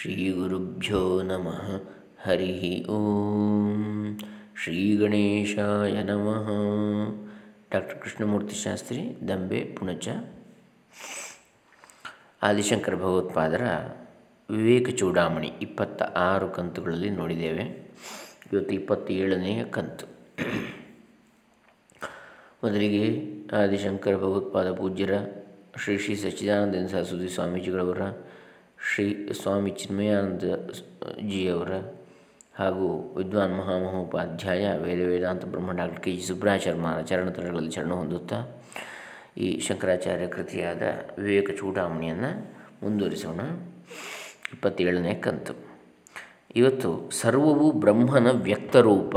ಶ್ರೀಗುರುಭ್ಯೋ ನಮಃ ಹರಿ ಓಂ ಶ್ರೀ ಗಣೇಶಾಯ ನಮಃ ಡಾಕ್ಟರ್ ಕೃಷ್ಣಮೂರ್ತಿ ಶಾಸ್ತ್ರಿ ದಂಬೆ ಪುಣಚ ಆದಿಶಂಕರ ಭಗವತ್ಪಾದರ ವಿವೇಕ ಚೂಡಾಮಣಿ ಇಪ್ಪತ್ತ ಆರು ಕಂತುಗಳಲ್ಲಿ ನೋಡಿದ್ದೇವೆ. ಇವತ್ತು ಇಪ್ಪತ್ತೇಳನೆಯ ಕಂತು. ಮೊದಲಿಗೆ ಆದಿಶಂಕರ ಭಗವತ್ಪಾದ ಪೂಜ್ಯರ ಶ್ರೀ ಶ್ರೀ ಸಚ್ಚಿದಾನಂದ ಸರಸ್ವತಿ ಸ್ವಾಮೀಜಿಗಳವರ ಶ್ರೀ ಸ್ವಾಮಿ ಚಿನ್ಮಯಾನಂದ ಜಿಯವರ ಹಾಗೂ ವಿದ್ವಾನ್ ಮಹಾಮಹೋಪಾಧ್ಯಾಯ ವೇದ ವೇದಾಂತ ಬ್ರಹ್ಮ ಡಾಕ್ಟರ್ ಕೆ ಜಿ ಸುಬ್ರಹ್ಮಣ್ಯ ಚರಣತರಗಳಲ್ಲಿ ಚರಣ ಹೊಂದುತ್ತಾ ಈ ಶಂಕರಾಚಾರ್ಯ ಕೃತಿಯಾದ ವಿವೇಕ ಚೂಡಾಮಣಿಯನ್ನು ಮುಂದುವರಿಸೋಣ. ಇಪ್ಪತ್ತೇಳನೇ ಕಂತು. ಇವತ್ತು ಸರ್ವವು ಬ್ರಹ್ಮನ ವ್ಯಕ್ತರೂಪ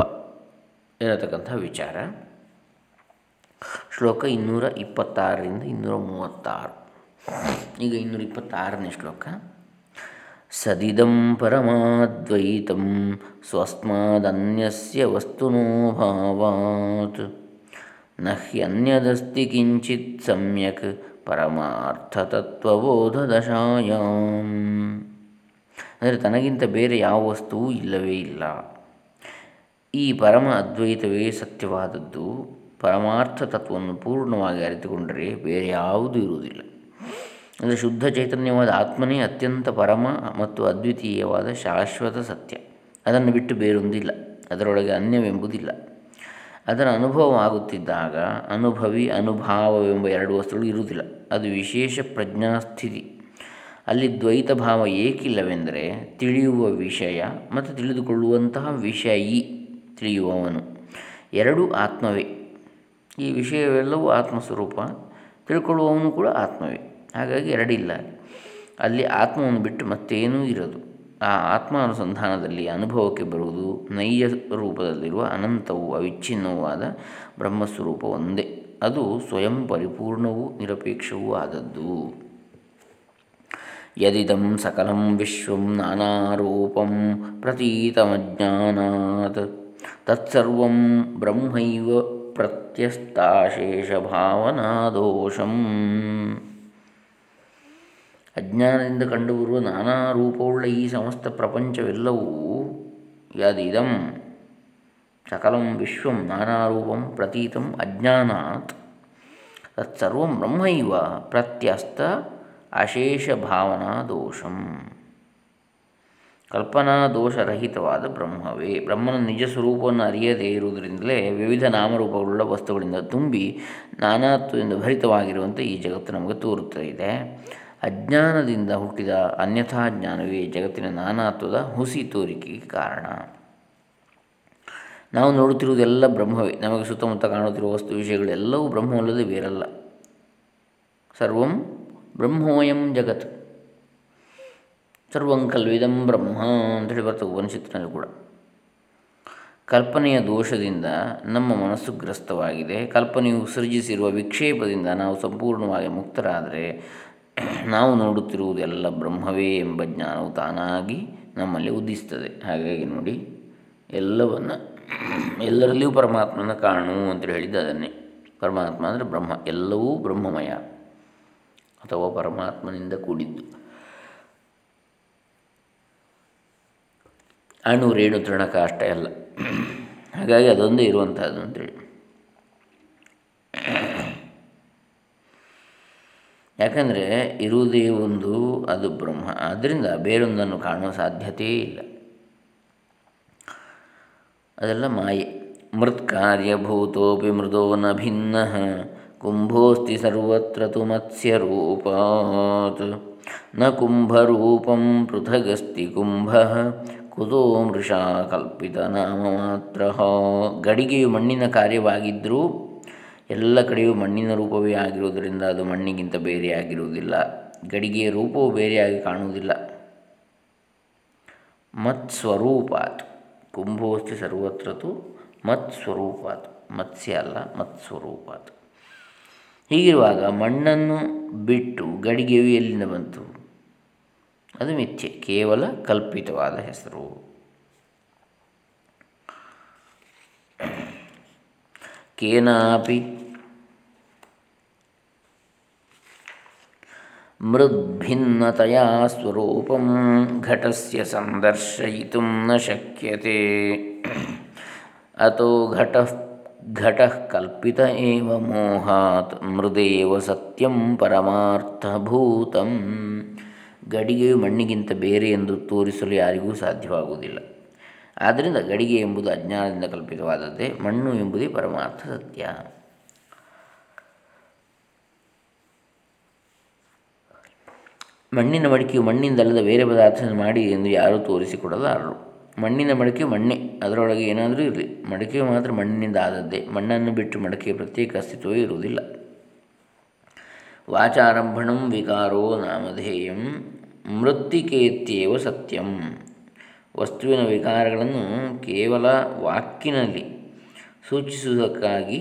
ಎನ್ನತಕ್ಕಂಥ ವಿಚಾರ. ಶ್ಲೋಕ ಇನ್ನೂರ ಇಪ್ಪತ್ತಾರರಿಂದ ಇನ್ನೂರ ಮೂವತ್ತಾರು. ಈಗ ಇನ್ನೂರ ಇಪ್ಪತ್ತಾರನೇ ಶ್ಲೋಕ. ಸದಿದಂ ಪರಮಾದ್ವೈತಂ ಸ್ವಸ್ಮಾದನ್ಯಸ್ಯ ವಸ್ತುನೋ ಭಾವಾತ್ನ ಹ್ಯನ್ಯದಸ್ತಿ ಕಿಂಚಿತ್ ಸಮ್ಯಕ್ ಪರಮಾರ್ಥತತ್ವಬೋಧದಶಾಯಾಮ್. ಅಂದರೆ ತನಗಿಂತ ಬೇರೆ ಯಾವ ವಸ್ತುವೂ ಇಲ್ಲವೇ ಇಲ್ಲ. ಈ ಪರಮ ಅದ್ವೈತವೇ ಸತ್ಯವಾದದ್ದು. ಪರಮಾರ್ಥ ತತ್ವವನ್ನು ಪೂರ್ಣವಾಗಿ ಅರಿತುಕೊಂಡರೆ ಬೇರೆ ಯಾವುದೂ ಇರುವುದಿಲ್ಲ. ಅಂದರೆ ಶುದ್ಧ ಚೈತನ್ಯವಾದ ಆತ್ಮನೇ ಅತ್ಯಂತ ಪರಮ ಮತ್ತು ಅದ್ವಿತೀಯವಾದ ಶಾಶ್ವತ ಸತ್ಯ. ಅದನ್ನು ಬಿಟ್ಟು ಬೇರೊಂದಿಲ್ಲ. ಅದರೊಳಗೆ ಅನ್ಯವೆಂಬುದಿಲ್ಲ. ಅದರ ಅನುಭವ ಆಗುತ್ತಿದ್ದಾಗ ಅನುಭವಿ ಅನುಭಾವವೆಂಬ ಎರಡು ವಸ್ತುಗಳು ಇರುವುದಿಲ್ಲ. ಅದು ವಿಶೇಷ ಪ್ರಜ್ಞಾಸ್ಥಿತಿ. ಅಲ್ಲಿ ದ್ವೈತ ಭಾವ ಏಕಿಲ್ಲವೆಂದರೆ ತಿಳಿಯುವ ವಿಷಯ ಮತ್ತು ತಿಳಿದುಕೊಳ್ಳುವಂತಹ ವಿಷಯಿ ತಿಳಿಯುವವನು. ಎರಡೂ ಆತ್ಮವೇ. ಈ ವಿಷಯವೆಲ್ಲವೂ ಆತ್ಮಸ್ವರೂಪ. ತಿಳ್ಕೊಳ್ಳುವವನು ಕೂಡ ಆತ್ಮವೇ. ಹಾಗಾಗಿ ಎರಡಿಲ್ಲ. ಅಲ್ಲಿ ಆತ್ಮವನ್ನು ಬಿಟ್ಟು ಮತ್ತೇನೂ ಇರದು. ಆ ಆತ್ಮ ಅನುಸಂಧಾನದಲ್ಲಿ ಅನುಭವಕ್ಕೆ ಬರುವುದು ನೈಜ ರೂಪದಲ್ಲಿರುವ ಅನಂತವು ಅವಿಚ್ಛಿನ್ನವೂ ಆದ ಬ್ರಹ್ಮಸ್ವರೂಪ ಒಂದೇ. ಅದು ಸ್ವಯಂ ಪರಿಪೂರ್ಣವೂ ನಿರಪೇಕ್ಷವೂ ಆದದ್ದು. ಯದಿದಂ ಸಕಲಂ ವಿಶ್ವಂ ನಾನಾರೂಪಂ ಪ್ರತೀತಮಜ್ಞಾನಾತ್. ತತ್ಸರ್ವಂ ಬ್ರಹ್ಮೈವ ಪ್ರತ್ಯಸ್ತಾಶೇಷಭಾವನಾದೋಷಂ. ಅಜ್ಞಾನದಿಂದ ಕಂಡುಬರುವ ನಾನಾ ರೂಪವುಳ್ಳ ಈ ಸಮಸ್ತ ಪ್ರಪಂಚವೆಲ್ಲವೂ ಯದಿದಂ ಸಕಲಂ ವಿಶ್ವಂ ನಾನಾರೂಪಂ ಪ್ರತೀತಂ ಅಜ್ಞಾನಾತ್. ತತ್ಸರ್ವಂ ಬ್ರಹ್ಮೈವ ಪ್ರತ್ಯಸ್ತ ಅಶೇಷ ಭಾವನಾ ದೋಷಂ. ಕಲ್ಪನಾ ದೋಷರಹಿತವಾದ ಬ್ರಹ್ಮವೇ. ಬ್ರಹ್ಮನ ನಿಜ ಸ್ವರೂಪವನ್ನು ಅರಿಯದೇ ಇರುವುದರಿಂದಲೇ ವಿವಿಧ ನಾಮರೂಪಗಳುಳ್ಳ ವಸ್ತುಗಳಿಂದ ತುಂಬಿ ನಾನಾತ್ವದಿಂದ ಭರಿತವಾಗಿರುವಂತೆ ಈ ಜಗತ್ತು ನಮಗೆ ತೋರುತ್ತಾ ಅಜ್ಞಾನದಿಂದ ಹುಟ್ಟಿದ ಅನ್ಯಥಾ ಜ್ಞಾನವೇ ಜಗತ್ತಿನ ನಾನಾತ್ವದ ಹುಸಿ ತೋರಿಕೆಗೆ ಕಾರಣ. ನಾವು ನೋಡುತ್ತಿರುವುದೆಲ್ಲ ಬ್ರಹ್ಮವೇ. ನಮಗೆ ಸುತ್ತಮುತ್ತ ಕಾಣುತ್ತಿರುವ ವಸ್ತು ವಿಷಯಗಳೆಲ್ಲವೂ ಬ್ರಹ್ಮವಲ್ಲದೆ ಬೇರಲ್ಲ. ಸರ್ವಂ ಬ್ರಹ್ಮೋಯಂ ಜಗತ್. ಸರ್ವಂ ಕಲ್ವಿದಂ ಬ್ರಹ್ಮ ಅಂತೇಳಿ ಬರ್ತದೆ ಉಪನಿಷತ್ತಿನಲ್ಲಿ ಕೂಡ. ಕಲ್ಪನೆಯ ದೋಷದಿಂದ ನಮ್ಮ ಮನಸ್ಸು ಗ್ರಸ್ತವಾಗಿದೆ. ಕಲ್ಪನೆಯು ಸೃಜಿಸಿರುವ ವಿಕ್ಷೇಪದಿಂದ ನಾವು ಸಂಪೂರ್ಣವಾಗಿ ಮುಕ್ತರಾದರೆ ನಾವು ನೋಡುತ್ತಿರುವುದೆಲ್ಲ ಬ್ರಹ್ಮವೇ ಎಂಬ ಜ್ಞಾನವು ತಾನಾಗಿ ನಮ್ಮಲ್ಲಿ ಉದಿಸ್ತದೆ ಹಾಗಾಗಿ ನೋಡಿ, ಎಲ್ಲವನ್ನು, ಎಲ್ಲರಲ್ಲಿಯೂ ಪರಮಾತ್ಮನ ಕಾಣು ಅಂತೇಳಿ ಹೇಳಿದ್ದು ಅದನ್ನೇ. ಪರಮಾತ್ಮ ಅಂದರೆ ಬ್ರಹ್ಮ, ಎಲ್ಲವೂ ಬ್ರಹ್ಮಮಯ ಅಥವಾ ಪರಮಾತ್ಮನಿಂದ ಕೂಡಿದ್ದು. ಅಣು, ರೇಣು ತೃಣಕ ಅಷ್ಟೇ ಅಲ್ಲ ಹಾಗಾಗಿ ಅದೊಂದೇ ಇರುವಂಥದ್ದು ಅಂತೇಳಿ. ಯಾಕಂದರೆ ಇರುವುದೇ ಒಂದು, ಅದು ಬ್ರಹ್ಮ. ಆದ್ದರಿಂದ ಬೇರೊಂದನ್ನು ಕಾಣುವ ಸಾಧ್ಯತೆಯೇ ಇಲ್ಲ. ಅದೆಲ್ಲ ಮಾಯೆ. ಮೃತ್ ಕಾರ್ಯಭೂತೋಪಿ ಮೃದೋ ನ ಭಿನ್ನ, ಕುಂಭೋಸ್ತಿ ಸರ್ವತ್ರ ತು ಮತ್ಸ್ಯರೂಪಾತ್ನ ಕುಂಭರೂಪಂ ಪೃಥಗಸ್ತಿ ಕುಂಭ, ಕುತೋ ಮೃಷಾ ಕಲ್ಪಿತ ನಾಮ ಮಾತ್ರ. ಗಡಿಗೆಯು ಮಣ್ಣಿನ ಕಾರ್ಯವಾಗಿದ್ದರೂ ಎಲ್ಲ ಕಡೆಯೂ ಮಣ್ಣಿನ ರೂಪವೇ ಆಗಿರುವುದರಿಂದ ಅದು ಮಣ್ಣಿಗಿಂತ ಬೇರೆಯಾಗಿರುವುದಿಲ್ಲ ಗಡಿಗೆಯ ರೂಪವು ಬೇರೆಯಾಗಿ ಕಾಣುವುದಿಲ್ಲ. ಮತ್ ಸ್ವರೂಪಾತ್. ಕುಂಭೋಸ್ತಿ ಸರ್ವತ್ರತು ಮತ್ ಸ್ವರೂಪಾತ್. ಮತ್ಸ್ಯ ಅಲ್ಲ, ಮತ್ ಸ್ವರೂಪಾತ್. ಹೀಗಿರುವಾಗ ಮಣ್ಣನ್ನು ಬಿಟ್ಟು ಗಡಿಗೆಯು ಎಲ್ಲಿಂದ ಬಂತು? ಅದು ಮಿಥ್ಯೆ, ಕೇವಲ ಕಲ್ಪಿತವಾದ ಹೆಸರು. ಕೇನಾಪಿ ಮೃದ್ಭಿನ್ನತೆಯ ಸ್ವರೂಪಂ ಘಟಸ್ಯ ಸಂದರ್ಶಯಿತು ನ ಶಕ್ಯತೆ. ಅತೋ ಘಟ ಘಟ ಕಲ್ಪಿತ ಏವ ಮೋಹಾತ್, ಮೃದೇವ ಸತ್ಯಂ ಪರಮಾರ್ಥಭೂತಂ. ಗಡಿಗೆಯು ಮಣ್ಣಿಗಿಂತ ಬೇರೆ ಎಂದು ತೋರಿಸಲು ಯಾರಿಗೂ ಸಾಧ್ಯವಾಗುವುದಿಲ್ಲ. ಆದ್ದರಿಂದ ಗಡಿಗೆ ಎಂಬುದು ಅಜ್ಞಾನದಿಂದ ಕಲ್ಪಿತವಾದದ್ದೇ, ಮಣ್ಣು ಎಂಬುದೇ ಪರಮಾರ್ಥ ಸತ್ಯ. ಮಣ್ಣಿನ ಮಡಿಕೆಯು ಮಣ್ಣಿಂದಲ್ಲದ ಬೇರೆ ಪದಾರ್ಥ ಮಾಡಿ ಎಂದು ಯಾರೂ ತೋರಿಸಿಕೊಡಲಾರರು. ಮಣ್ಣಿನ ಮಡಿಕೆ ಮಣ್ಣೆ, ಅದರೊಳಗೆ ಏನಾದರೂ ಇರಲಿ. ಮಡಿಕೆ ಮಾತ್ರ ಮಣ್ಣಿನಿಂದ ಆದದ್ದೇ. ಮಣ್ಣನ್ನು ಬಿಟ್ಟು ಮಡಿಕೆಯ ಪ್ರತ್ಯೇಕ ಅಸ್ತಿತ್ವವೇ ಇರುವುದಿಲ್ಲ. ವಾಚಾರಂಭಣಂ ವಿಕಾರೋ ನಾಮಧೇಯಂ ಮೃತ್ತಿಕೇತ್ಯೇವ ಸತ್ಯಂ. ವಸ್ತುವಿನ ವಿಕಾರಗಳನ್ನು ಕೇವಲ ವಾಕಿನಲ್ಲಿ ಸೂಚಿಸುವುದಕ್ಕಾಗಿ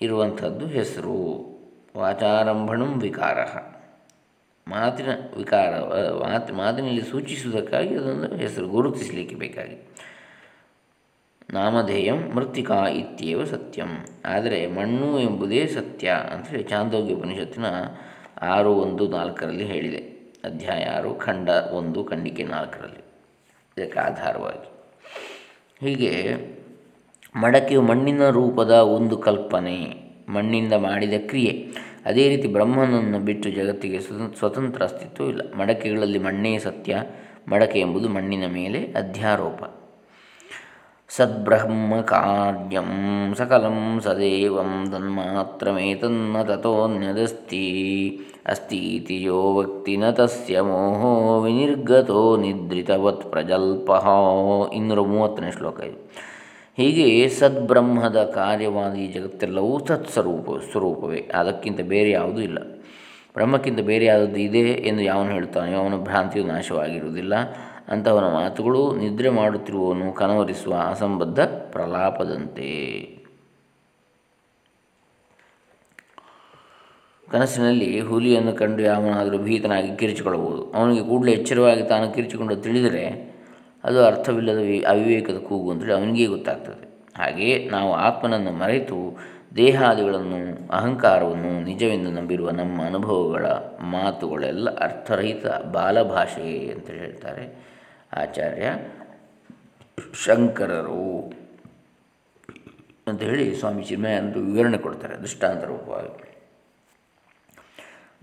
ಇರುವಂಥದ್ದು ಹೆಸರು. ವಾಚಾರಂಭಣಂ ವಿಕಾರ. ಮಾತಿನ ವಿಕಾರ ಮಾತು, ಮಾತಿನಲ್ಲಿ ಸೂಚಿಸುವುದಕ್ಕಾಗಿ ಅದೊಂದು ಹೆಸರು ಗುರುತಿಸಲಿಕ್ಕೆ ಬೇಕಾಗಿ ನಾಮಧೇಯಂ ಮೃತ್ತಿಕಾ ಇತ್ಯೇವ ಸತ್ಯಂ. ಆದರೆ ಮಣ್ಣು ಎಂಬುದೇ ಸತ್ಯ ಅಂಥೇಳಿ ಚಾಂದೋಗ್ಯ ಉಪನಿಷತ್ತಿನ ಆರು ಒಂದು ನಾಲ್ಕರಲ್ಲಿ ಹೇಳಿದೆ. ಅಧ್ಯಾಯ ಆರು, ಖಂಡ ಒಂದು, ಖಂಡಿಕೆ ನಾಲ್ಕರಲ್ಲಿ. ಇದಕ್ಕೆ ಆಧಾರವಾಗಿ. ಹೀಗೆ ಮಡಕೆಯು ಮಣ್ಣಿನ ರೂಪದ ಒಂದು ಕಲ್ಪನೆ, ಮಣ್ಣಿಂದ ಮಾಡಿದ ಕ್ರಿಯೆ ಅದೇ ರೀತಿ ಬ್ರಹ್ಮನನ್ನು ಬಿಟ್ಟು ಜಗತ್ತಿಗೆ ಸ್ವತಂತ್ರ ಅಸ್ತಿತ್ವ ಇಲ್ಲ. ಮಡಕೆಗಳಲ್ಲಿ ಮಣ್ಣೇ ಸತ್ಯ. ಮಡಕೆ ಎಂಬುದು ಮಣ್ಣಿನ ಮೇಲೆ ಅಧ್ಯಾರೋಪ. ಸದ್ಬ್ರಹ್ಮ ಕಾರ್ಯಂ ಸಕಲಂ ಸದೇವಂ ತನ್ಮಾತ್ರಮೇತನ್ನ ತಥೋನ್ಯದಸ್ತಿ. ಅಸ್ತೀತಿ ಯೋ ವಕ್ತಿ ನ ತಸ್ಯ ಮೋಹೋ ವಿನಿರ್ಗತೋ ನಿದ್ರಿತವತ್ ಪ್ರಜಲ್ಪ ಇನ್ನೂರ ಮೂವತ್ತನೇ ಶ್ಲೋಕ ಇದು. ಹೀಗೆ ಸದ್ಬ್ರಹ್ಮದ ಕಾರ್ಯವಾದ ಈ ಜಗತ್ತೆಲ್ಲವೂ ಸತ್ಸ್ವರೂಪ, ಸ್ವರೂಪವೇ. ಅದಕ್ಕಿಂತ ಬೇರೆ ಯಾವುದೂ ಇಲ್ಲ. ಬ್ರಹ್ಮಕ್ಕಿಂತ ಬೇರೆ ಯಾವುದು ಇದೆ ಎಂದು ಯಾವನು ಹೇಳ್ತಾನೆಯೋ ಅವನ ಭ್ರಾಂತಿಯು ನಾಶವಾಗಿರುವುದಿಲ್ಲ. ಅಂತಹವನ ಮಾತುಗಳು ನಿದ್ರೆ ಮಾಡುತ್ತಿರುವವನು ಕನವರಿಸುವ ಅಸಂಬದ್ಧ ಪ್ರಲಾಪದಂತೆ. ಕನಸಿನಲ್ಲಿ ಹುಲಿಯನ್ನು ಕಂಡು ಯಾವನಾದರೂ ಭೀತನಾಗಿ ಕಿರಿಚಿಕೊಳ್ಳಬಹುದು. ಅವನಿಗೆ ಕೂಡಲೇ ಎಚ್ಚರವಾಗಿ ತಾನು ಕಿರಿಚಿಕೊಂಡು ತಿಳಿದರೆ ಅದು ಅರ್ಥವಿಲ್ಲದ ಅವಿವೇಕದ ಕೂಗು ಅಂತೇಳಿ ಅವನಿಗೇ ಗೊತ್ತಾಗ್ತದೆ. ಹಾಗೆಯೇ ನಾವು ಆತ್ಮನನ್ನು ಮರೆತು ದೇಹಾದಿಗಳನ್ನು, ಅಹಂಕಾರವನ್ನು ನಿಜವೆಂದು ನಂಬಿರುವ ನಮ್ಮ ಅನುಭವಗಳ ಮಾತುಗಳೆಲ್ಲ ಅರ್ಥರಹಿತ ಬಾಲಭಾಷೆ ಅಂತ ಹೇಳ್ತಾರೆ ಆಚಾರ್ಯ ಶಂಕರರು ಅಂತ ಹೇಳಿ ಸ್ವಾಮಿ ಚಿನ್ಮಯಾನಂದ ವಿವರಣೆ ಕೊಡ್ತಾರೆ ದೃಷ್ಟಾಂತ ರೂಪವಾಗಿ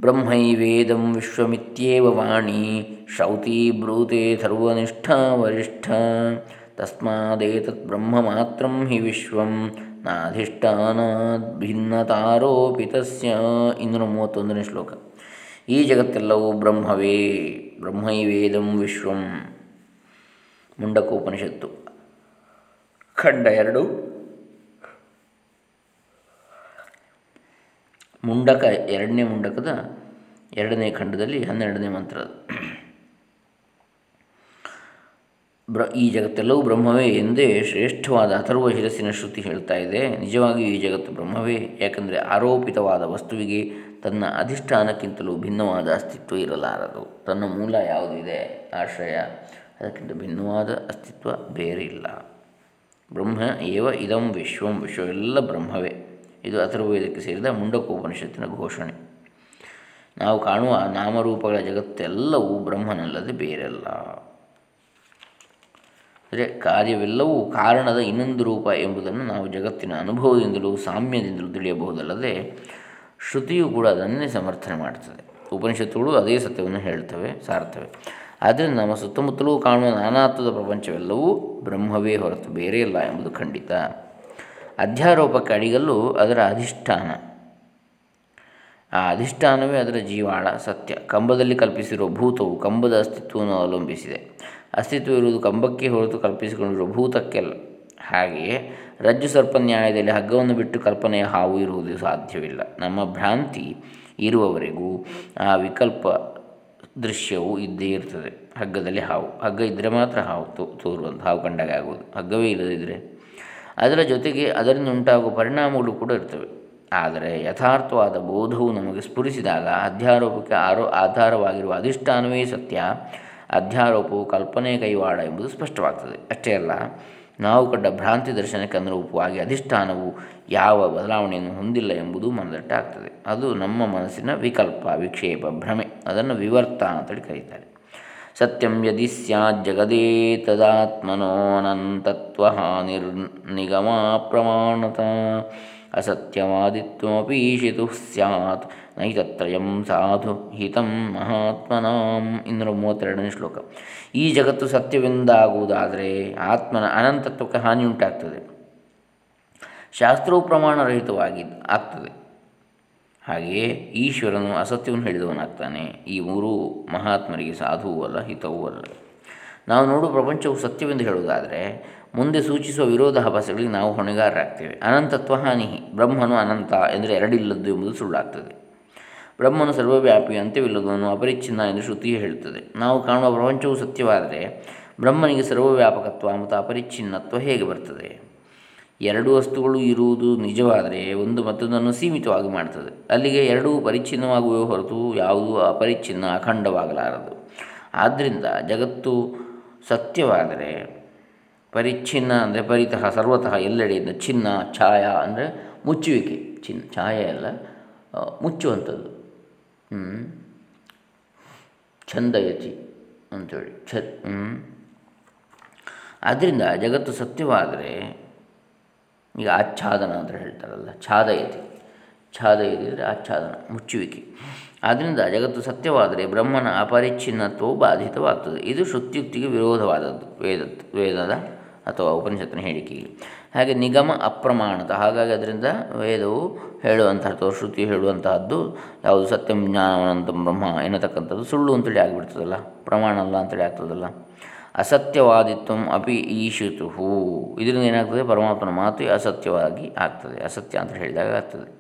ಬ್ರಹ್ಮೈವೇದಂ ವಿಶ್ವಮಿತ್ಯೇವ ವಾಣಿ ಶ್ರೌತಿ ಬ್ರೂತೆ ಸರ್ವನಿಷ್ಠ ವರಿಷ್ಠ ತಸ್ಮಾದೇತತ್ ಬ್ರಹ್ಮ ಮಾತ್ರ ಹಿ ವಿಶ್ವಂ ನಾಧಿಷ್ಠಾನಾದ್ ಭಿನ್ನತಾರೋಪಿತಸ್ಯ ಇನ್ನೂರ ಮೂವತ್ತೊಂದನೇ ಶ್ಲೋಕ. ಈ ಜಗತ್ತೆಲ್ಲವೂ ಬ್ರಹ್ಮವೇ, ಬ್ರಹ್ಮೈವೇದಂ ವಿಶ್ವಂ. ಮುಂಡಕೋಪನಿಷತ್ತು. ಖಂಡ ಎರಡು. ಮುಂಡಕ, ಎರಡನೇ ಮುಂಡಕದ ಎರಡನೇ ಖಂಡದಲ್ಲಿ ಹನ್ನೆರಡನೇ ಮಂತ್ರ ಬ್ರ, ಈ ಜಗತ್ತೆಲ್ಲವೂ ಬ್ರಹ್ಮವೇ ಎಂದೇ ಶ್ರೇಷ್ಠವಾದ ಅಥರ್ವ ಶಿರಸ್ಸಿನ ಶ್ರುತಿ ಹೇಳ್ತಾ ಇದೆ. ನಿಜವಾಗಿಯೂ ಈ ಜಗತ್ತು ಬ್ರಹ್ಮವೇ, ಯಾಕಂದರೆ ಆರೋಪಿತವಾದ ವಸ್ತುವಿಗೆ ತನ್ನ ಅಧಿಷ್ಠಾನಕ್ಕಿಂತಲೂ ಭಿನ್ನವಾದ ಅಸ್ತಿತ್ವ ಇರಲಾರದು. ತನ್ನ ಮೂಲ ಯಾವುದಿದೆ ಆಶ್ರಯ. ಅದಕ್ಕಿಂತ ಭಿನ್ನವಾದ ಅಸ್ತಿತ್ವ ಬೇರೆ ಇಲ್ಲ ಬ್ರಹ್ಮ ಏವ, ಇದಂ ವಿಶ್ವಂ ವಿಶ್ವವೆಲ್ಲ ಬ್ರಹ್ಮವೇ. ಇದು ಅಥರ್ವೇದಕ್ಕೆ ಸೇರಿದ ಮುಂಡಕೋಪನಿಷತ್ತಿನ ಘೋಷಣೆ. ನಾವು ಕಾಣುವ ನಾಮರೂಪಗಳ ಜಗತ್ತೆಲ್ಲವೂ ಬ್ರಹ್ಮನಲ್ಲದೆ ಬೇರೆಲ್ಲ. ಅಂದರೆ ಕಾರ್ಯವೆಲ್ಲವೂ ಕಾರಣದ ಇನ್ನೊಂದು ರೂಪ ಎಂಬುದನ್ನು ನಾವು ಜಗತ್ತಿನ ಅನುಭವದಿಂದಲೂ ಸಾಮ್ಯದಿಂದಲೂ ತಿಳಿಯಬಹುದಲ್ಲದೆ ಶ್ರುತಿಯು ಕೂಡ ಅದನ್ನೇ ಸಮರ್ಥನೆ ಮಾಡ್ತದೆ. ಉಪನಿಷತ್ತುಗಳು ಅದೇ ಸತ್ಯವನ್ನು ಹೇಳ್ತವೆ, ಸಾರ್ತವೆ. ಆದ್ದರಿಂದ ನಮ್ಮ ಸುತ್ತಮುತ್ತಲೂ ಕಾಣುವ ನಾನಾತ್ವದ ಪ್ರಪಂಚವೆಲ್ಲವೂ ಬ್ರಹ್ಮವೇ ಹೊರತು ಬೇರೆಯಲ್ಲ ಎಂಬುದು ಖಂಡಿತ. ಅಧ್ಯಾರೋಪಕ್ಕೆ ಅಡಿಗಲ್ಲು ಅದರ ಅಧಿಷ್ಠಾನ. ಆ ಅಧಿಷ್ಠಾನವೇ ಅದರ ಜೀವಾಳ, ಸತ್ಯ. ಕಂಬದಲ್ಲಿ ಕಲ್ಪಿಸಿರುವ ಭೂತವು ಕಂಬದ ಅಸ್ತಿತ್ವವನ್ನು ಅವಲಂಬಿಸಿದೆ. ಅಸ್ತಿತ್ವ ಇರುವುದು ಕಂಬಕ್ಕೆ ಹೊರತು ಕಲ್ಪಿಸಿಕೊಂಡಿರುವ ಭೂತಕ್ಕೆಲ್ಲ. ಹಾಗೆಯೇ ರಜ್ಜು ಸರ್ಪ ನ್ಯಾಯದಲ್ಲಿ ಹಗ್ಗವನ್ನು ಬಿಟ್ಟು ಕಲ್ಪನೆಯ ಹಾವು ಇರುವುದು ಸಾಧ್ಯವಿಲ್ಲ. ನಮ್ಮ ಭ್ರಾಂತಿ ಇರುವವರೆಗೂ ಆ ವಿಕಲ್ಪ ದೃಶ್ಯವು ಇದ್ದೇ ಇರ್ತದೆ. ಹಗ್ಗದಲ್ಲಿ ಹಾವು. ಹಗ್ಗ ಇದ್ದರೆ ಮಾತ್ರ ಹಾವು ತೋರುವಂಥ ಹಾವು ಕಂಡಾಗ ಆಗೋದು ಹಗ್ಗವೇ ಇಲ್ಲದಿದ್ದರೆ ಅದರ ಜೊತೆಗೆ ಅದರಿಂದ ಉಂಟಾಗುವ ಪರಿಣಾಮಗಳು ಕೂಡ ಇರ್ತವೆ. ಆದರೆ ಯಥಾರ್ಥವಾದ ಬೋಧವು ನಮಗೆ ಸ್ಫುರಿಸಿದಾಗ ಅಧ್ಯಾರೋಪಕ್ಕೆ ಆರೋ ಆಧಾರವಾಗಿರುವ ಅಧಿಷ್ಠಾನವೇ ಸತ್ಯ. ಅಧ್ಯಾರೋಪವು ಕಲ್ಪನೆ ಕೈವಾಡ ಎಂಬುದು ಸ್ಪಷ್ಟವಾಗ್ತದೆ. ಅಷ್ಟೇ ಅಲ್ಲ, ನಾವು ಕಂಡ ಭ್ರಾಂತಿ ದರ್ಶನಕ್ಕೆ ಅನುರೂಪವಾಗಿ ಅಧಿಷ್ಠಾನವು ಯಾವ ಬದಲಾವಣೆಯನ್ನು ಹೊಂದಿಲ್ಲ ಎಂಬುದು ಮನದಟ್ಟಾಗ್ತದೆ. ಅದು ನಮ್ಮ ಮನಸ್ಸಿನ ವಿಕಲ್ಪ, ವಿಕ್ಷೇಪ, ಭ್ರಮೆ, ಅದನ್ನು ವಿವರ್ತ ಅಂತೇಳಿ ಕರೀತಾರೆ. ಸತ್ಯಂ ಯದಿ ಸ್ಯಾಜ್ಜಗದೇ ತದಾತ್ಮನೋ ನಿರ್ ನಿರ್ನಿಗಮ ಪ್ರಮಾಣತ. ಅಸತ್ಯವಾದಿತ್ವಮಪೀಶಿತು ಸ್ಯಾತ್, ನೈತತ್ರಯಂ ಸಾಧು ಹಿತಂ ಮಹಾತ್ಮನಾಂ. ಇನ್ನೂರ ಮೂವತ್ತೆರಡನೇ ಶ್ಲೋಕ. ಈ ಜಗತ್ತು ಸತ್ಯವೆಂದಾಗುವುದಾದರೆ ಆತ್ಮನ ಅನಂತತ್ವಕ್ಕೆ ಹಾನಿ ಉಂಟಾಗ್ತದೆ ಶಾಸ್ತ್ರವು ಪ್ರಮಾಣರಹಿತವಾಗಿ ಆಗ್ತದೆ. ಹಾಗೆಯೇ ಈಶ್ವರನು ಅಸತ್ಯವನ್ನು ಹೇಳಿದವನಾಗ್ತಾನೆ. ಈ ಮೂರೂ ಮಹಾತ್ಮರಿಗೆ ಸಾಧುವೂ ಅಲ್ಲ ಹಿತವೂ ಅಲ್ಲ. ನಾವು ನೋಡುವ ಪ್ರಪಂಚವು ಸತ್ಯವೆಂದು ಹೇಳುವುದಾದರೆ, ಮುಂದೆ ಸೂಚಿಸುವ ವಿರೋಧಾಭಾಸಗಳಿಗೆ ನಾವು ಹೊಣೆಗಾರರಾಗ್ತೇವೆ. ಅನಂತತ್ವ ಹಾನಿ ಬ್ರಹ್ಮನು ಅನಂತ ಎಂದರೆ ಎರಡಿಲ್ಲದ್ದು ಎಂಬುದು ಸುಳ್ಳಾಗ್ತದೆ. ಬ್ರಹ್ಮನು ಸರ್ವವ್ಯಾಪಿ, ಅಂತ್ಯವಿಲ್ಲದವನು ಅಪರಿಚ್ಛಿನ್ನ ಎಂದು ಶ್ರುತಿಯೇ ಹೇಳುತ್ತದೆ. ನಾವು ಕಾಣುವ ಪ್ರಪಂಚವು ಸತ್ಯವಾದರೆ, ಬ್ರಹ್ಮನಿಗೆ ಸರ್ವವ್ಯಾಪಕತ್ವ ಮತ್ತು ಅಪರಿಚ್ಛಿನ್ನತ್ವ ಹೇಗೆ ಬರ್ತದೆ? ಎರಡು ವಸ್ತುಗಳು ಇರುವುದು ನಿಜವಾದರೆ ಒಂದು ಮತ್ತೊಂದನ್ನು ಸೀಮಿತವಾಗಿ ಮಾಡ್ತದೆ. ಅಲ್ಲಿಗೆ ಎರಡೂ ಪರಿಚ್ಛಿನ್ನವಾಗುವ ಹೊರತು ಯಾವುದೂ ಅಪರಿಚ್ಛಿನ್ನ, ಅಖಂಡವಾಗಲಾರದು. ಆದ್ದರಿಂದ ಜಗತ್ತು ಸತ್ಯವಾದರೆ ಪರಿಚ್ಛಿನ್ನ ಅಂದರೆ ಪರಿತಃ ಸರ್ವತಃ ಎಲ್ಲೆಡೆಯಿಂದ ಚಿನ್ನ ಛಾಯಾ ಅಂದರೆ ಮುಚ್ಚುವಿಕೆ. ಚಿನ್ನ ಛಾಯೆ ಅಲ್ಲ ಮುಚ್ಚುವಂಥದ್ದು. ಛಂದಯತಿ ಅಂಥೇಳಿ ಛ ಆದ್ದರಿಂದ ಜಗತ್ತು ಸತ್ಯವಾದರೆ ಈಗ ಆಚ್ಛಾದನ ಅಂತ ಹೇಳ್ತಾರಲ್ಲ, ಛಾದಯತಿ. ಛಾದಯತಿ ಅಂದರೆ ಆಚ್ಛಾದನ, ಮುಚ್ಚುವಿಕೆ. ಆದ್ದರಿಂದ ಜಗತ್ತು ಸತ್ಯವಾದರೆ ಬ್ರಹ್ಮನ ಅಪರಿಚ್ಛಿನ್ನತ್ವವು ಬಾಧಿತವಾಗ್ತದೆ. ಇದು ಶ್ರುತ್ಯುಕ್ತಿಗೆ ವಿರೋಧವಾದದ್ದು. ವೇದ, ವೇದದ ಅಥವಾ ಉಪನಿಷತ್ತಿನ ಹೇಳಿಕೆಗೆ ಹಾಗೆ ನಿಗಮ ಅಪ್ರಮಾಣತ. ಹಾಗಾಗಿ ಅದರಿಂದ ವೇದವು ಹೇಳುವಂತಹ ಅಥವಾ ಶ್ರುತಿ ಹೇಳುವಂತಹದ್ದು, ಯಾವುದು ಸತ್ಯಂ ಜ್ಞಾನವನಂತ ಬ್ರಹ್ಮ ಎನ್ನತಕ್ಕಂಥದ್ದು ಸುಳ್ಳು ಅಂತೇಳಿ ಆಗಿಬಿಡ್ತದಲ್ಲ, ಪ್ರಮಾಣ ಅಲ್ಲ ಅಂತೇಳಿ ಆಗ್ತದಲ್ಲ. ಅಸತ್ಯವಾದಿತ್ವ ಅಪಿ ಈಶಿತು ಇದರಿಂದ ಏನಾಗ್ತದೆ? ಪರಮಾತ್ಮನ ಮಾತು ಅಸತ್ಯವಾಗಿ ಆಗ್ತದೆ. ಅಸತ್ಯ ಅಂತ ಹೇಳಿದಾಗ ಆಗ್ತದೆ.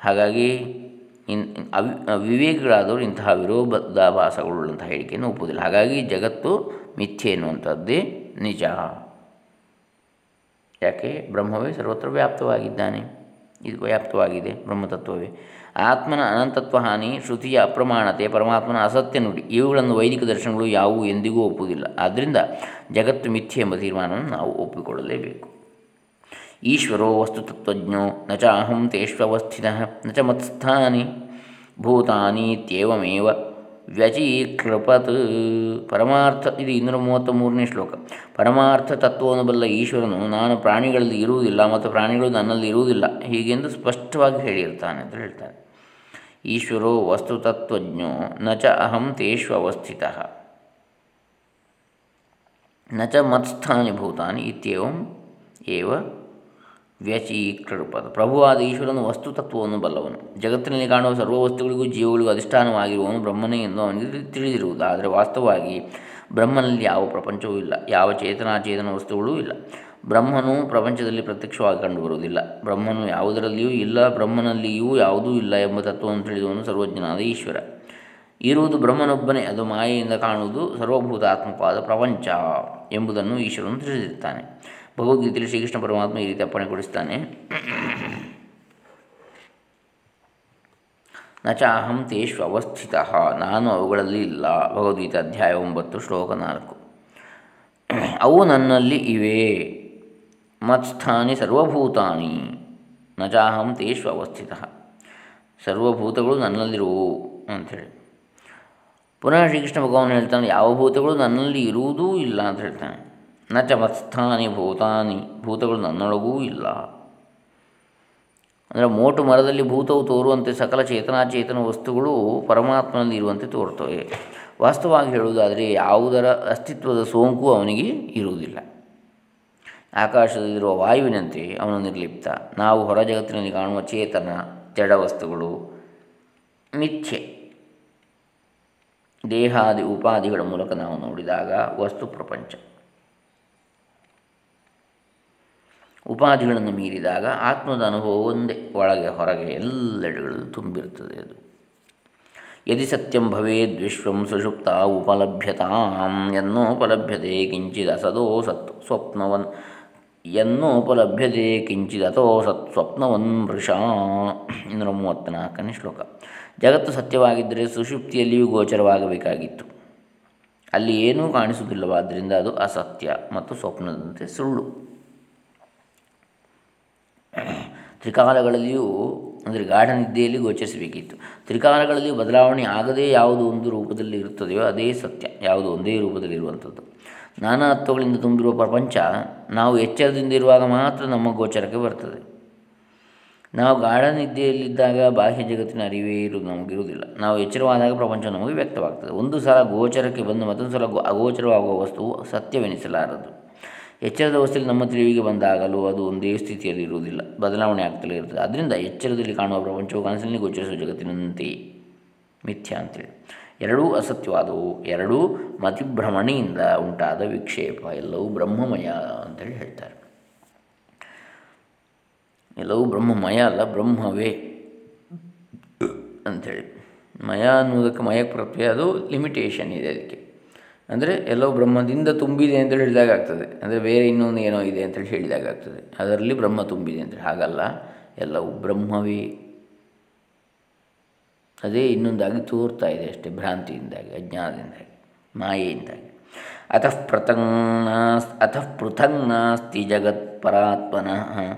ಹಾಗಾಗಿ ಇನ್ ಅವಿ ವಿವೇಕಿಗಳಾದವರು ಇಂತಹ ವಿರೋಧಾಭಾಸಗಳುಳ್ಳಂಥ ಹೇಳಿಕೆಯನ್ನು ಒಪ್ಪುವುದಿಲ್ಲ. ಹಾಗಾಗಿ ಜಗತ್ತು ಮಿಥ್ಯೆ ಎನ್ನುವಂಥದ್ದೇ ನಿಜ. ಯಾಕೆ? ಬ್ರಹ್ಮವೇ ಸರ್ವತ್ರ ವ್ಯಾಪ್ತವಾಗಿದ್ದಾನೆ. ಇದು ವ್ಯಾಪ್ತವಾಗಿದೆ, ಬ್ರಹ್ಮತತ್ವವೇ. ಆತ್ಮನ ಅನಂತತ್ವ ಹಾನಿ, ಶ್ರುತಿಯ ಅಪ್ರಮಾಣತೆ, ಪರಮಾತ್ಮನ ಅಸತ್ಯ ನುಡಿ, ಇವುಗಳನ್ನು ವೈದಿಕ ದರ್ಶನಗಳು ಯಾವುವು ಎಂದಿಗೂ ಒಪ್ಪುವುದಿಲ್ಲ. ಆದ್ದರಿಂದ ಜಗತ್ತು ಮಿಥ್ಯೆ ಎಂಬ ತೀರ್ಮಾನವನ್ನು ನಾವು ಒಪ್ಪಿಕೊಳ್ಳಲೇಬೇಕು. ಈಶ್ವರೋ ವಸ್ತುತತ್ವಜ್ಞೋ ನ ಚ ಅಹಂ ತೇಷ್ವಸ್ಥಿತ ನ ಚ ಮತ್ಸ್ಥಾನಿ ಭೂತಾನೀತ್ಯೇವಮೇವ ವ್ಯಚೀಕೃಪತ್. ಪರಮಾರ್ಥ, ಇದು ಇನ್ನೂರ ಮೂವತ್ತ ಮೂರನೇ ಶ್ಲೋಕ. ಪರಮಾರ್ಥ ತತ್ವವನ್ನು ಬಲ್ಲ ಈಶ್ವರನು, ನಾನು ಪ್ರಾಣಿಗಳಲ್ಲಿ ಇರುವುದಿಲ್ಲ ಮತ್ತು ಪ್ರಾಣಿಗಳು ನನ್ನಲ್ಲಿ ಇರುವುದಿಲ್ಲ. ಹೀಗೆಂದು ಸ್ಪಷ್ಟವಾಗಿ ಹೇಳಿರ್ತಾನೆ ಅಂತ ಹೇಳ್ತಾನೆ. ಈಶ್ವರೋ ವಸ್ತುತತ್ವಜ್ಞೋ ನ ಚ ಅಹಂ ತೇಷು ಅವಸ್ಥಿತ ನ ಚ ಮತ್ಸ್ಥಾನಿ ಭೂತಾನಿ ಇತ್ಯಂ ಏವ ವ್ಯಚೀಕೃಪದ ಪ್ರಭುವಾದ ಈಶ್ವರನು ವಸ್ತುತತ್ವವನ್ನು ಬಲ್ಲವನು. ಜಗತ್ತಿನಲ್ಲಿ ಕಾಣುವ ಸರ್ವ ವಸ್ತುಗಳಿಗೂ ಜೀವಗಳಿಗೂ ಅಧಿಷ್ಠಾನವಾಗಿರುವವನು ಬ್ರಹ್ಮನೇ ಎಂದು ಅವನಿಗೆ ತಿಳಿದಿರುವುದು. ಆದರೆ ವಾಸ್ತವವಾಗಿ ಬ್ರಹ್ಮನಲ್ಲಿ ಯಾವ ಪ್ರಪಂಚವೂ ಇಲ್ಲ. ಯಾವ ಚೇತನಾಚೇತನ ವಸ್ತುಗಳೂ ಇಲ್ಲ. ಬ್ರಹ್ಮನು ಪ್ರಪಂಚದಲ್ಲಿ ಪ್ರತ್ಯಕ್ಷವಾಗಿ ಕಂಡುಬರುವುದಿಲ್ಲ. ಬ್ರಹ್ಮನು ಯಾವುದರಲ್ಲಿಯೂ ಇಲ್ಲ, ಬ್ರಹ್ಮನಲ್ಲಿಯೂ ಯಾವುದೂ ಇಲ್ಲ ಎಂಬ ತತ್ವವನ್ನು ತಿಳಿದವನು ಸರ್ವಜ್ಞನಾದ ಈಶ್ವರ. ಇರುವುದು ಬ್ರಹ್ಮನೊಬ್ಬನೇ, ಅದು ಮಾಯೆಯಿಂದ ಕಾಣುವುದು ಸರ್ವಭೂತಾತ್ಮಕವಾದ ಪ್ರಪಂಚ ಎಂಬುದನ್ನು ಈಶ್ವರನು ತಿಳಿದಿರ್ತಾನೆ ಭಗವದ್ಗೀತೆಯಲ್ಲಿ ಶ್ರೀಕೃಷ್ಣ ಪರಮಾತ್ಮ ಈ ರೀತಿ ಅಪ್ಪಣೆ ಕೊಡಿಸ್ತಾನೆ. ನಚ ಅಹಂ ತೇಷು ಅವಸ್ಥಿತ, ನಾನು ಅವುಗಳಲ್ಲಿ ಇಲ್ಲ. ಭಗವದ್ಗೀತೆ ಅಧ್ಯಾಯ ಒಂಬತ್ತು, ಶ್ಲೋಕ ನಾಲ್ಕು. ಅವು ನನ್ನಲ್ಲಿ ಇವೆ. ಮತ್ಸ್ಥಾನಿ ಸರ್ವಭೂತಾನಿ, ನಜಾಹಂ ತೇಷು ಅವಸ್ಥಿತ. ಸರ್ವಭೂತಗಳು ನನ್ನಲ್ಲಿರುವು ಅಂಥೇಳಿ ಪುನಃ ಶ್ರೀಕೃಷ್ಣ ಭಗವಾನ್ ಹೇಳ್ತಾನೆ, ಯಾವ ಭೂತಗಳು ನನ್ನಲ್ಲಿ ಇರುವುದೂ ಇಲ್ಲ ಅಂತ ಹೇಳ್ತಾನೆ. ನಚ ಮತ್ಸ್ಥಾನಿ ಭೂತಾನಿ, ಭೂತಗಳು ನನ್ನೊಳಗೂ ಇಲ್ಲ. ಅಂದರೆ ಮೋಟು ಮರದಲ್ಲಿ ಭೂತವು ತೋರುವಂತೆ ಸಕಲ ಚೇತನಾಚೇತನ ವಸ್ತುಗಳು ಪರಮಾತ್ಮನಲ್ಲಿ ಇರುವಂತೆ ತೋರ್ತವೆ. ವಾಸ್ತವವಾಗಿ ಹೇಳುವುದಾದರೆ ಯಾವುದರ ಅಸ್ತಿತ್ವದ ಸೋಂಕು ಅವನಿಗೆ ಇರುವುದಿಲ್ಲ. ಆಕಾಶದಲ್ಲಿರುವ ವಾಯುವಿನಂತೆ ಅವನು ನಿರ್ಲಿಪ್ತ. ನಾವು ಹೊರ ಜಗತ್ತಿನಲ್ಲಿ ಕಾಣುವ ಚೇತನ, ಜಡ ವಸ್ತುಗಳು, ಮಿಥ್ಯೆ. ದೇಹಾದಿ ಉಪಾಧಿಗಳ ಮೂಲಕ ನಾವು ನೋಡಿದಾಗ ವಸ್ತು ಪ್ರಪಂಚ. ಉಪಾಧಿಗಳನ್ನು ಮೀರಿದಾಗ ಆತ್ಮದ ಅನುಭವ ಒಂದೇ, ಒಳಗೆ, ಹೊರಗೆ ಎಲ್ಲೆಡೆಗಳಲ್ಲೂ ತುಂಬಿರುತ್ತದೆ ಅದು. ಯದಿ ಸತ್ಯಂ ಭವೇದ್ ವಿಶ್ವಂ ಸುಷುಪ್ತ ಉಪಲಭ್ಯತಾಂ ಎನ್ನೋಪಲಭ್ಯತೆ, ಕಿಂಚಿದ ಸದೋ ಸತ್ ಸ್ವಪ್ನವನ್ ಎನ್ನೋಪಲಭ್ಯತೆ ಕಿಂಚಿದ ಅಥೋ ಸತ್ ಸ್ವಪ್ನವನ್ ವೃಷ. ಇನ್ನೂರ ಮೂವತ್ತ್ನಾಲ್ಕನೇ ಶ್ಲೋಕ. ಜಗತ್ತು ಸತ್ಯವಾಗಿದ್ದರೆ ಸುಷುಪ್ತಿಯಲ್ಲಿಯೂ ಗೋಚರವಾಗಬೇಕಾಗಿತ್ತು. ಅಲ್ಲಿ ಏನೂ ಕಾಣಿಸುವುದಿಲ್ಲವಾದ್ದರಿಂದ ಅದು ಅಸತ್ಯ ಮತ್ತು ಸ್ವಪ್ನದಂತೆ ಸುಳ್ಳು. ತ್ರಿಕಾಲಗಳಲ್ಲಿಯೂ, ಅಂದರೆ ಗಾಢ ನಿದ್ದೆಯಲ್ಲಿ ಗೋಚರಿಸಬೇಕಿತ್ತು. ತ್ರಿಕಾಲಗಳಲ್ಲಿ ಬದಲಾವಣೆ ಆಗದೇ ಯಾವುದು ಒಂದು ರೂಪದಲ್ಲಿ ಇರುತ್ತದೆಯೋ, ಅದೇ ಸತ್ಯ. ಯಾವುದು ಒಂದೇ ರೂಪದಲ್ಲಿ ನಾನಾತ್ವಗಳಿಂದ ತುಂಬಿರುವ ಪ್ರಪಂಚ ನಾವು ಎಚ್ಚರದಿಂದ ಇರುವಾಗ ಮಾತ್ರ ನಮ್ಮ ಗೋಚರಕ್ಕೆ ಬರ್ತದೆ. ನಾವು ಗಾಢ ನಿದ್ದೆಯಲ್ಲಿದ್ದಾಗ ಬಾಹ್ಯ ಜಗತ್ತಿನ ಅರಿವೇ ಇರುವುದು ನಮಗಿರುವುದಿಲ್ಲ. ನಾವು ಎಚ್ಚರವಾದಾಗ ಪ್ರಪಂಚ ನಮಗೆ ವ್ಯಕ್ತವಾಗ್ತದೆ. ಒಂದು ಸಲ ಗೋಚರಕ್ಕೆ ಬಂದು ಮತ್ತೊಂದು ಸಲ ಅಗೋಚರವಾಗುವ ವಸ್ತುವು ಸತ್ಯವೆನಿಸಲಾರದು. ಎಚ್ಚರದ ವಸ್ತುವಲ್ಲಿ ನಮ್ಮ ತಿಳಿವಿಗೆ ಬಂದಾಗಲೂ ಅದು ಒಂದೇ ಸ್ಥಿತಿಯಲ್ಲಿ ಇರುವುದಿಲ್ಲ. ಬದಲಾವಣೆ ಆಗ್ತಲೇ ಇರ್ತದೆ ಅದರಿಂದ ಎಚ್ಚರದಲ್ಲಿ ಕಾಣುವ ಪ್ರಪಂಚವು ಕನಸಿನಲ್ಲಿ ಗೋಚರಿಸುವ ಜಗತ್ತಿನಂತೆಯೇ ಮಿಥ್ಯ ಅಂತೇಳಿ. ಎರಡೂ ಅಸತ್ಯವಾದವು. ಎರಡೂ ಮತಿಭ್ರಮಣೆಯಿಂದ ಉಂಟಾದ ವಿಕ್ಷೇಪ. ಎಲ್ಲವೂ ಬ್ರಹ್ಮಮಯ ಅಂತೇಳಿ ಹೇಳ್ತಾರೆ. ಎಲ್ಲವೂ ಬ್ರಹ್ಮಮಯ ಅಲ್ಲ, ಬ್ರಹ್ಮವೇ ಅಂಥೇಳಿ ಮಯ ಅನ್ನೋದಕ್ಕೆ ಮಯಕ್ಕೆ ಪ್ರತ್ಯಯ ಅದು ಲಿಮಿಟೇಷನ್ ಇದೆ ಅದಕ್ಕೆ. ಅಂದರೆ ಎಲ್ಲವೂ ಬ್ರಹ್ಮದಿಂದ ತುಂಬಿದೆ ಅಂತೇಳಿ ಹೇಳಿದಾಗ ಆಗ್ತದೆ. ಅಂದರೆ ಬೇರೆ ಇನ್ನೊಂದು ಏನೋ ಇದೆ ಅಂತೇಳಿ ಹೇಳಿದಾಗ ಆಗ್ತದೆ. ಅದರಲ್ಲಿ ಬ್ರಹ್ಮ ತುಂಬಿದೆ ಅಂತೇಳಿ. ಹಾಗಲ್ಲ, ಎಲ್ಲವೂ ಬ್ರಹ್ಮವೇ. ಅದೇ ಇನ್ನೊಂದಾಗಿ ತೋರ್ತಾ ಇದೆ ಅಷ್ಟೇ, ಭ್ರಾಂತಿಯಿಂದಾಗಿ, ಅಜ್ಞಾನದಿಂದಾಗಿ, ಮಾಯೆಯಿಂದಾಗಿ. ಅತಃ ಪೃಥಂಗ್ನಾಸ್ ಅತಃ ಪೃಥಂಗ್ನಾಸ್ತಿ ಜಗತ್ ಪರಾತ್ಮನಃ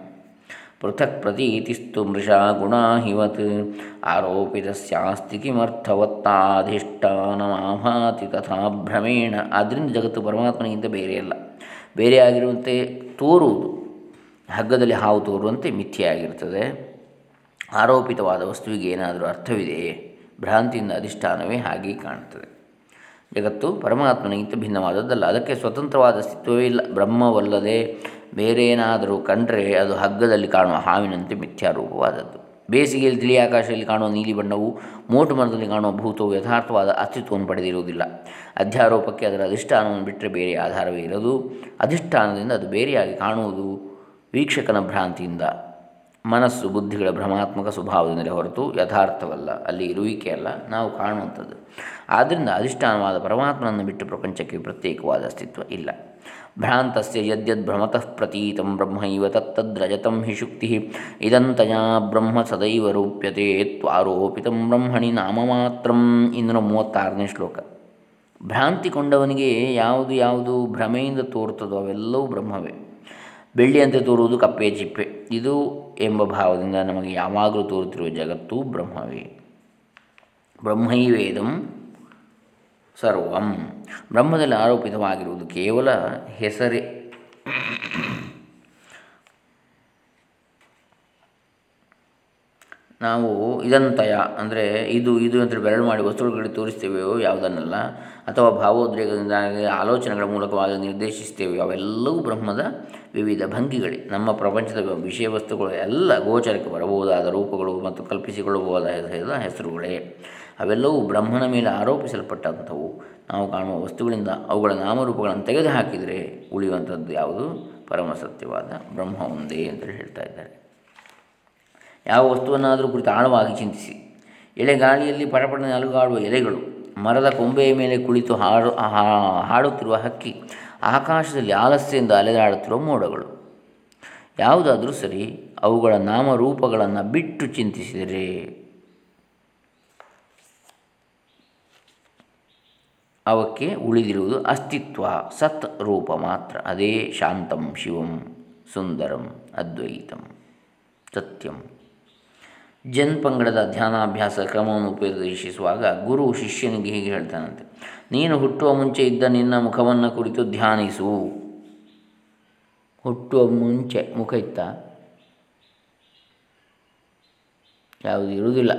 ಪೃಥಕ್ ಪ್ರತೀತಿಸ್ತು ಮೃಷಾ ಗುಣಾ ಹಿವತ್. ಆರೋಪಿತಸ್ಯಾಸ್ತಿ ಕಿಮರ್ಥವತ್ತಾಧಿಷ್ಠಾನಮಾಭಾತಿ ತಥಾ ಭ್ರಮೇಣ. ಆದ್ದರಿಂದ ಜಗತ್ತು ಪರಮಾತ್ಮನಿಗಿಂತ ಬೇರೆಯಲ್ಲ ಬೇರೆಯಾಗಿರುವಂತೆ ತೋರುವುದು. ಹಗ್ಗದಲ್ಲಿ ಹಾವು ತೋರುವಂತೆ ಮಿಥ್ಯೆಯಾಗಿರ್ತದೆ. ಆರೋಪಿತವಾದ ವಸ್ತುವಿಗೆ ಏನಾದರೂ ಅರ್ಥವಿದೆಯೇ? ಭ್ರಾಂತಿಯಿಂದ ಅಧಿಷ್ಠಾನವೇ ಹಾಗೆ ಕಾಣುತ್ತದೆ. ಜಗತ್ತು ಪರಮಾತ್ಮನಿಗಿಂತ ಭಿನ್ನವಾದದ್ದಲ್ಲ. ಅದಕ್ಕೆ ಸ್ವತಂತ್ರವಾದ ಅಸ್ತಿತ್ವವೇ ಇಲ್ಲ. ಬ್ರಹ್ಮವಲ್ಲದೆ ಬೇರೇನಾದರೂ ಕಂಡರೆ ಅದು ಹಗ್ಗದಲ್ಲಿ ಕಾಣುವ ಹಾವಿನಂತೆ ಮಿಥ್ಯಾರೂಪವಾದದ್ದು. ಬೇಸಿಗೆಯಲ್ಲಿ ತಿಳಿ ಆಕಾಶದಲ್ಲಿ ಕಾಣುವ ನೀಲಿ ಬಣ್ಣವು, ಮೋಟು ಮನದಲ್ಲಿ ಕಾಣುವ ಭೂತವು ಯಥಾರ್ಥವಾದ ಅಸ್ತಿತ್ವವನ್ನು ಪಡೆದಿರುವುದಿಲ್ಲ. ಅಧ್ಯಾರೋಪಕ್ಕೆ ಅದರ ಅಧಿಷ್ಠಾನವನ್ನು ಬಿಟ್ಟರೆ ಬೇರೆ ಆಧಾರವೇ ಇರದು. ಅಧಿಷ್ಠಾನದಿಂದ ಅದು ಬೇರೆಯಾಗಿ ಕಾಣುವುದು ವೀಕ್ಷಕನ ಭ್ರಾಂತಿಯಿಂದ. ಮನಸ್ಸು, ಬುದ್ಧಿಗಳ ಭ್ರಮಾತ್ಮಕ ಸ್ವಭಾವದಿಂದಲೇ ಹೊರತು ಯಥಾರ್ಥವಲ್ಲ. ಅಲ್ಲಿ ಇರುವಿಕೆ ಅಲ್ಲ, ನಾವು ಕಾಣುವಂಥದ್ದು. ಆದ್ದರಿಂದ ಅಧಿಷ್ಠಾನವಾದ ಪರಮಾತ್ಮನನ್ನು ಬಿಟ್ಟು ಪ್ರಪಂಚಕ್ಕೆ ಪ್ರತ್ಯೇಕವಾದ ಅಸ್ತಿತ್ವ ಇಲ್ಲ. ಭ್ರಾಂತಸ್ಯ ಯದ್ಯದ್ ಭ್ರಮತಃ ಪ್ರತೀತಂ ಬ್ರಹ್ಮೈವ ತತ್ತದ್ರಜತಂ ಹಿ ಶುಕ್ತಿ. ಇದಂತಯಾ ಬ್ರಹ್ಮ ಸದೈವ ರೂಪ್ಯತೆ ತ್ವಾರೋಪಿತಂ ಬ್ರಹ್ಮಣಿ ನಾಮಮಾತ್ರಂ ಇನ್ನೂರ ಮೂವತ್ತಾರನೇ ಶ್ಲೋಕ. ಭ್ರಾಂತಿ ಕೊಂಡವನಿಗೆ ಯಾವುದು ಯಾವುದು ಭ್ರಮೆಯಿಂದ ತೋರ್ತದೋ ಅವೆಲ್ಲವೂ ಬ್ರಹ್ಮವೇ. ಬೆಳ್ಳಿಯಂತೆ ತೋರುವುದು ಕಪ್ಪೆ, ಚಿಪ್ಪೆ. ಇದು ಎಂಬ ಭಾವದಿಂದ ನಮಗೆ ಯಾವಾಗಲೂ ತೋರುತ್ತಿರುವ ಜಗತ್ತು ಬ್ರಹ್ಮವೇ. ಬ್ರಹ್ಮೈವೇದಂ ಸರ್ವಂ. ಬ್ರಹ್ಮದಲ್ಲಿ ಆರೋಪಿತವಾಗಿರುವುದು ಕೇವಲ ಹೆಸರೇ. ನಾವು ಇದಂತಯ, ಅಂದರೆ ಇದು ಇದು ಅಂತ ಬೆರಳು ಮಾಡಿ ವಸ್ತುಗಳಿಗೆ ತೋರಿಸ್ತೇವೆಯೋ ಯಾವುದನ್ನೆಲ್ಲ, ಅಥವಾ ಭಾವೋದ್ರೇಕದಿಂದ ಆಲೋಚನೆಗಳ ಮೂಲಕವಾಗಿ ನಿರ್ದೇಶಿಸ್ತೇವೆ ಅವೆಲ್ಲವೂ ಬ್ರಹ್ಮದ ವಿವಿಧ ಭಂಗಿಗಳೇ. ನಮ್ಮ ಪ್ರಪಂಚದ ವಿಷಯ ವಸ್ತುಗಳು ಎಲ್ಲ ಗೋಚರಕ್ಕೆ ಬರಬಹುದಾದ ರೂಪಗಳು ಮತ್ತು ಕಲ್ಪಿಸಿಕೊಳ್ಳಬಹುದಾದ ಹೆಸರುಗಳೇ. ಅವೆಲ್ಲವೂ ಬ್ರಹ್ಮನ ಮೇಲೆ ಆರೋಪಿಸಲ್ಪಟ್ಟಂಥವು. ನಾವು ಕಾಣುವ ವಸ್ತುಗಳಿಂದ ಅವುಗಳ ನಾಮರೂಪಗಳನ್ನು ತೆಗೆದುಹಾಕಿದರೆ ಉಳಿಯುವಂಥದ್ದು ಯಾವುದು? ಪರಮಸತ್ಯವಾದ ಬ್ರಹ್ಮ ಒಂದೇ ಅಂತೇಳಿ ಹೇಳ್ತಾ ಇದ್ದಾರೆ. ಯಾವ ವಸ್ತುವನ್ನಾದರೂ ಕುರಿತು ಆಳವಾಗಿ ಚಿಂತಿಸಿ. ಎಲೆಗಾಳಿಯಲ್ಲಿ ಪಟಪಟನೆ ಅಲುಗಾಡುವ ಎಲೆಗಳು ಮರದ ಕೊಂಬೆಯ ಮೇಲೆ ಕುಳಿತು ಹಾಡು ಹಾಡುತ್ತಿರುವ ಹಕ್ಕಿ ಆಕಾಶದಲ್ಲಿ ಆಲಸ್ಯದಿಂದ ಅಲೆದಾಡುತ್ತಿರುವ ಮೋಡಗಳು. ಯಾವುದಾದರೂ ಸರಿ, ಅವುಗಳ ನಾಮರೂಪಗಳನ್ನು ಬಿಟ್ಟು ಚಿಂತಿಸಿದರೆ. ಅವಕ್ಕೆ ಉಳಿದಿರುವುದು ಅಸ್ತಿತ್ವ, ಸತ್ ರೂಪ ಮಾತ್ರ. ಅದೇ ಶಾಂತಂ ಶಿವಂ ಸುಂದರಂ ಅದ್ವೈತಂ ಸತ್ಯಂ. ಜನ್ ಪಂಗಡದ ಧ್ಯಾನಾಭ್ಯಾಸ ಕ್ರಮವನ್ನು ಉಪದೇಶಿಸುವಾಗ ಗುರು ಶಿಷ್ಯನಿಗೆ ಹೀಗೆ ಹೇಳ್ತಾನಂತೆ. ನೀನು ಹುಟ್ಟುವ ಮುಂಚೆ ಇದ್ದ ನಿನ್ನ ಮುಖವನ್ನು ಕುರಿತು ಧ್ಯಾನಿಸು. ಹುಟ್ಟುವ ಮುಂಚೆ ಮುಖ ಇತ್ತ? ಯಾವುದು ಇರುವುದಿಲ್ಲ.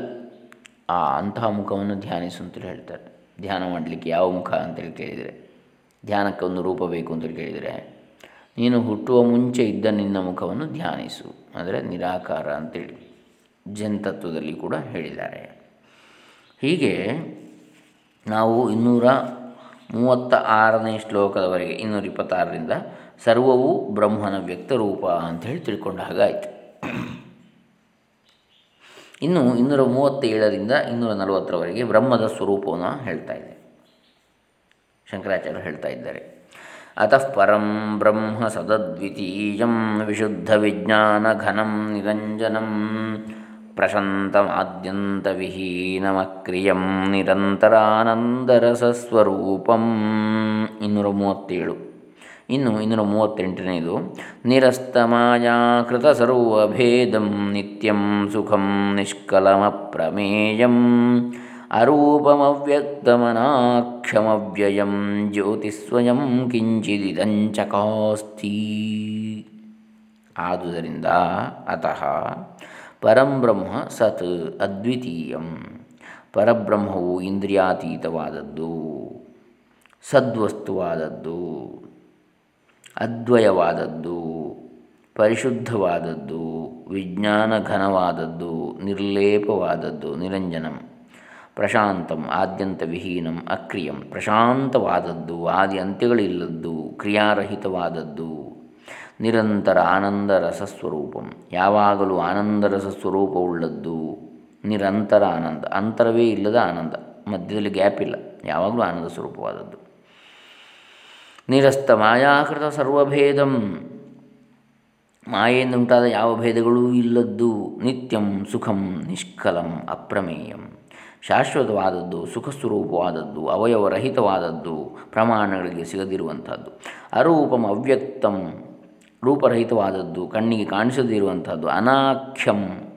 ಆ ಅಂತಹ ಮುಖವನ್ನು ಧ್ಯಾನಿಸು ಅಂತೇಳಿ ಹೇಳ್ತಾರೆ. ಧ್ಯಾನ ಮಾಡಲಿಕ್ಕೆ ಯಾವ ಮುಖ ಅಂತೇಳಿ ಕೇಳಿದರೆ, ಧ್ಯಾನಕ್ಕೆ ಒಂದು ರೂಪ ಬೇಕು ಅಂತೇಳಿ ಕೇಳಿದರೆ, ನೀನು ಹುಟ್ಟುವ ಮುಂಚೆ ಇದ್ದ ನಿನ್ನ ಮುಖವನ್ನು ಧ್ಯಾನಿಸು. ಅಂದರೆ ನಿರಾಕಾರ ಅಂತೇಳಿ ಜನ್ ತತ್ವದಲ್ಲಿ ಕೂಡ ಹೇಳಿದ್ದಾರೆ. ಹೀಗೆ ನಾವು ಇನ್ನೂರ ಮೂವತ್ತ ಆರನೇ ಶ್ಲೋಕದವರೆಗೆ, ಇನ್ನೂರ ಇಪ್ಪತ್ತಾರರಿಂದ ಸರ್ವವು ಬ್ರಹ್ಮನ ವ್ಯಕ್ತರೂಪ ಅಂಥೇಳಿ ತಿಳ್ಕೊಂಡ ಹಾಗಾಯಿತು ಇನ್ನು ಇನ್ನೂರ ಮೂವತ್ತೇಳರಿಂದ ಇನ್ನೂರ ನಲವತ್ತರವರೆಗೆ ಬ್ರಹ್ಮದ ಸ್ವರೂಪವನ್ನು ಹೇಳ್ತಾ ಇದೆ ಶಂಕರಾಚಾರ್ಯರು ಹೇಳ್ತಾ ಇದ್ದಾರೆ. ಅತಃ ಪರಂ ಬ್ರಹ್ಮ ಸದದ್ವಿತೀಯಂ ವಿಶುದ್ಧ ವಿಜ್ಞಾನ ಘನಂ ನಿರಂಜನಂ ಪ್ರಶಾಂತಮಾದ್ಯಂತವಿಹೀನಮಕ್ರಿಯಂ ನಿರಂತರಾನಂದರಸಸ್ವರೂಪಂ. ಇನ್ನೂರ ಮೂವತ್ತೇಳು ಇನ್ನು ಇನ್ನೂರ ಮೂವತ್ತೆಂಟನೇದು ನಿರಸ್ತಮಾಯಾಕೃತ ಸರ್ವಭೇದಂ ನಿತ್ಯಂ ಸುಖಂ ನಿಷ್ಕಲಮಪ್ರಮೇಯಂ. ಅರೂಪಮವ್ಯಕ್ತಮನಾಕ್ಷಮವ್ಯಯಂ ಜ್ಯೋತಿಸ್ವಯಂ ಕಿಂಚಿದಿದಂಚಕಾಸ್ತಿ ಆದುದರಿಂದ, ಅತಃ ಪರಂಬ್ರಹ್ಮ ಸತ್ ಅದ್ವಿತೀಯಂ. ಪರಬ್ರಹ್ಮವು ಇಂದ್ರಿಯಾತೀತವಾದದ್ದು, ಸದ್ವಸ್ತುವಾದದ್ದು, ಅದ್ವಯವಾದದ್ದು, ಪರಿಶುದ್ಧವಾದದ್ದು ವಿಜ್ಞಾನ ಘನವಾದದ್ದು ನಿರ್ಲೇಪವಾದದ್ದು, ನಿರಂಜನಂ, ಪ್ರಶಾಂತಂ, ಆದ್ಯಂತ ವಿಹೀನಂ, ಅಕ್ರಿಯಂ, ಪ್ರಶಾಂತವಾದದ್ದು, ಆದಿ ಅಂತ್ಯಗಳಿಲ್ಲದ್ದು, ಕ್ರಿಯಾರಹಿತವಾದದ್ದು. ನಿರಂತರ ಆನಂದ ರಸಸ್ವರೂಪಂ. ಯಾವಾಗಲೂ ಆನಂದ ರಸಸ್ವರೂಪವುಳ್ಳದ್ದು ನಿರಂತರ ಆನಂದ. ಅಂತರವೇ ಇಲ್ಲದ ಆನಂದ. ಮಧ್ಯದಲ್ಲಿ ಗ್ಯಾಪ್ ಇಲ್ಲ. ಯಾವಾಗಲೂ ಆನಂದ ಸ್ವರೂಪವಾದದ್ದು. ನಿರಸ್ತ ಮಾಯಾಕೃತ ಸರ್ವಭೇದಂ. ಮಾಯೆಯಿಂದ ಉಂಟಾದ ಯಾವ ಭೇದಗಳೂ ಇಲ್ಲದ್ದು ನಿತ್ಯಂ ಸುಖಂ ನಿಷ್ಕಲಂ ಅಪ್ರಮೇಯಂ. ಶಾಶ್ವತವಾದದ್ದು, ಸುಖಸ್ವರೂಪವಾದದ್ದು, ಅವಯವರಹಿತವಾದದ್ದು ಪ್ರಮಾಣಗಳಿಗೆ ಸಿಗದಿರುವಂಥದ್ದು. ಅರೂಪಂ ಅವ್ಯಕ್ತಂ. ರೂಪರಹಿತವಾದದ್ದು, ಕಣ್ಣಿಗೆ ಕಾಣಿಸದಿರುವಂಥದ್ದು ಅನಾಖ್ಯಂ,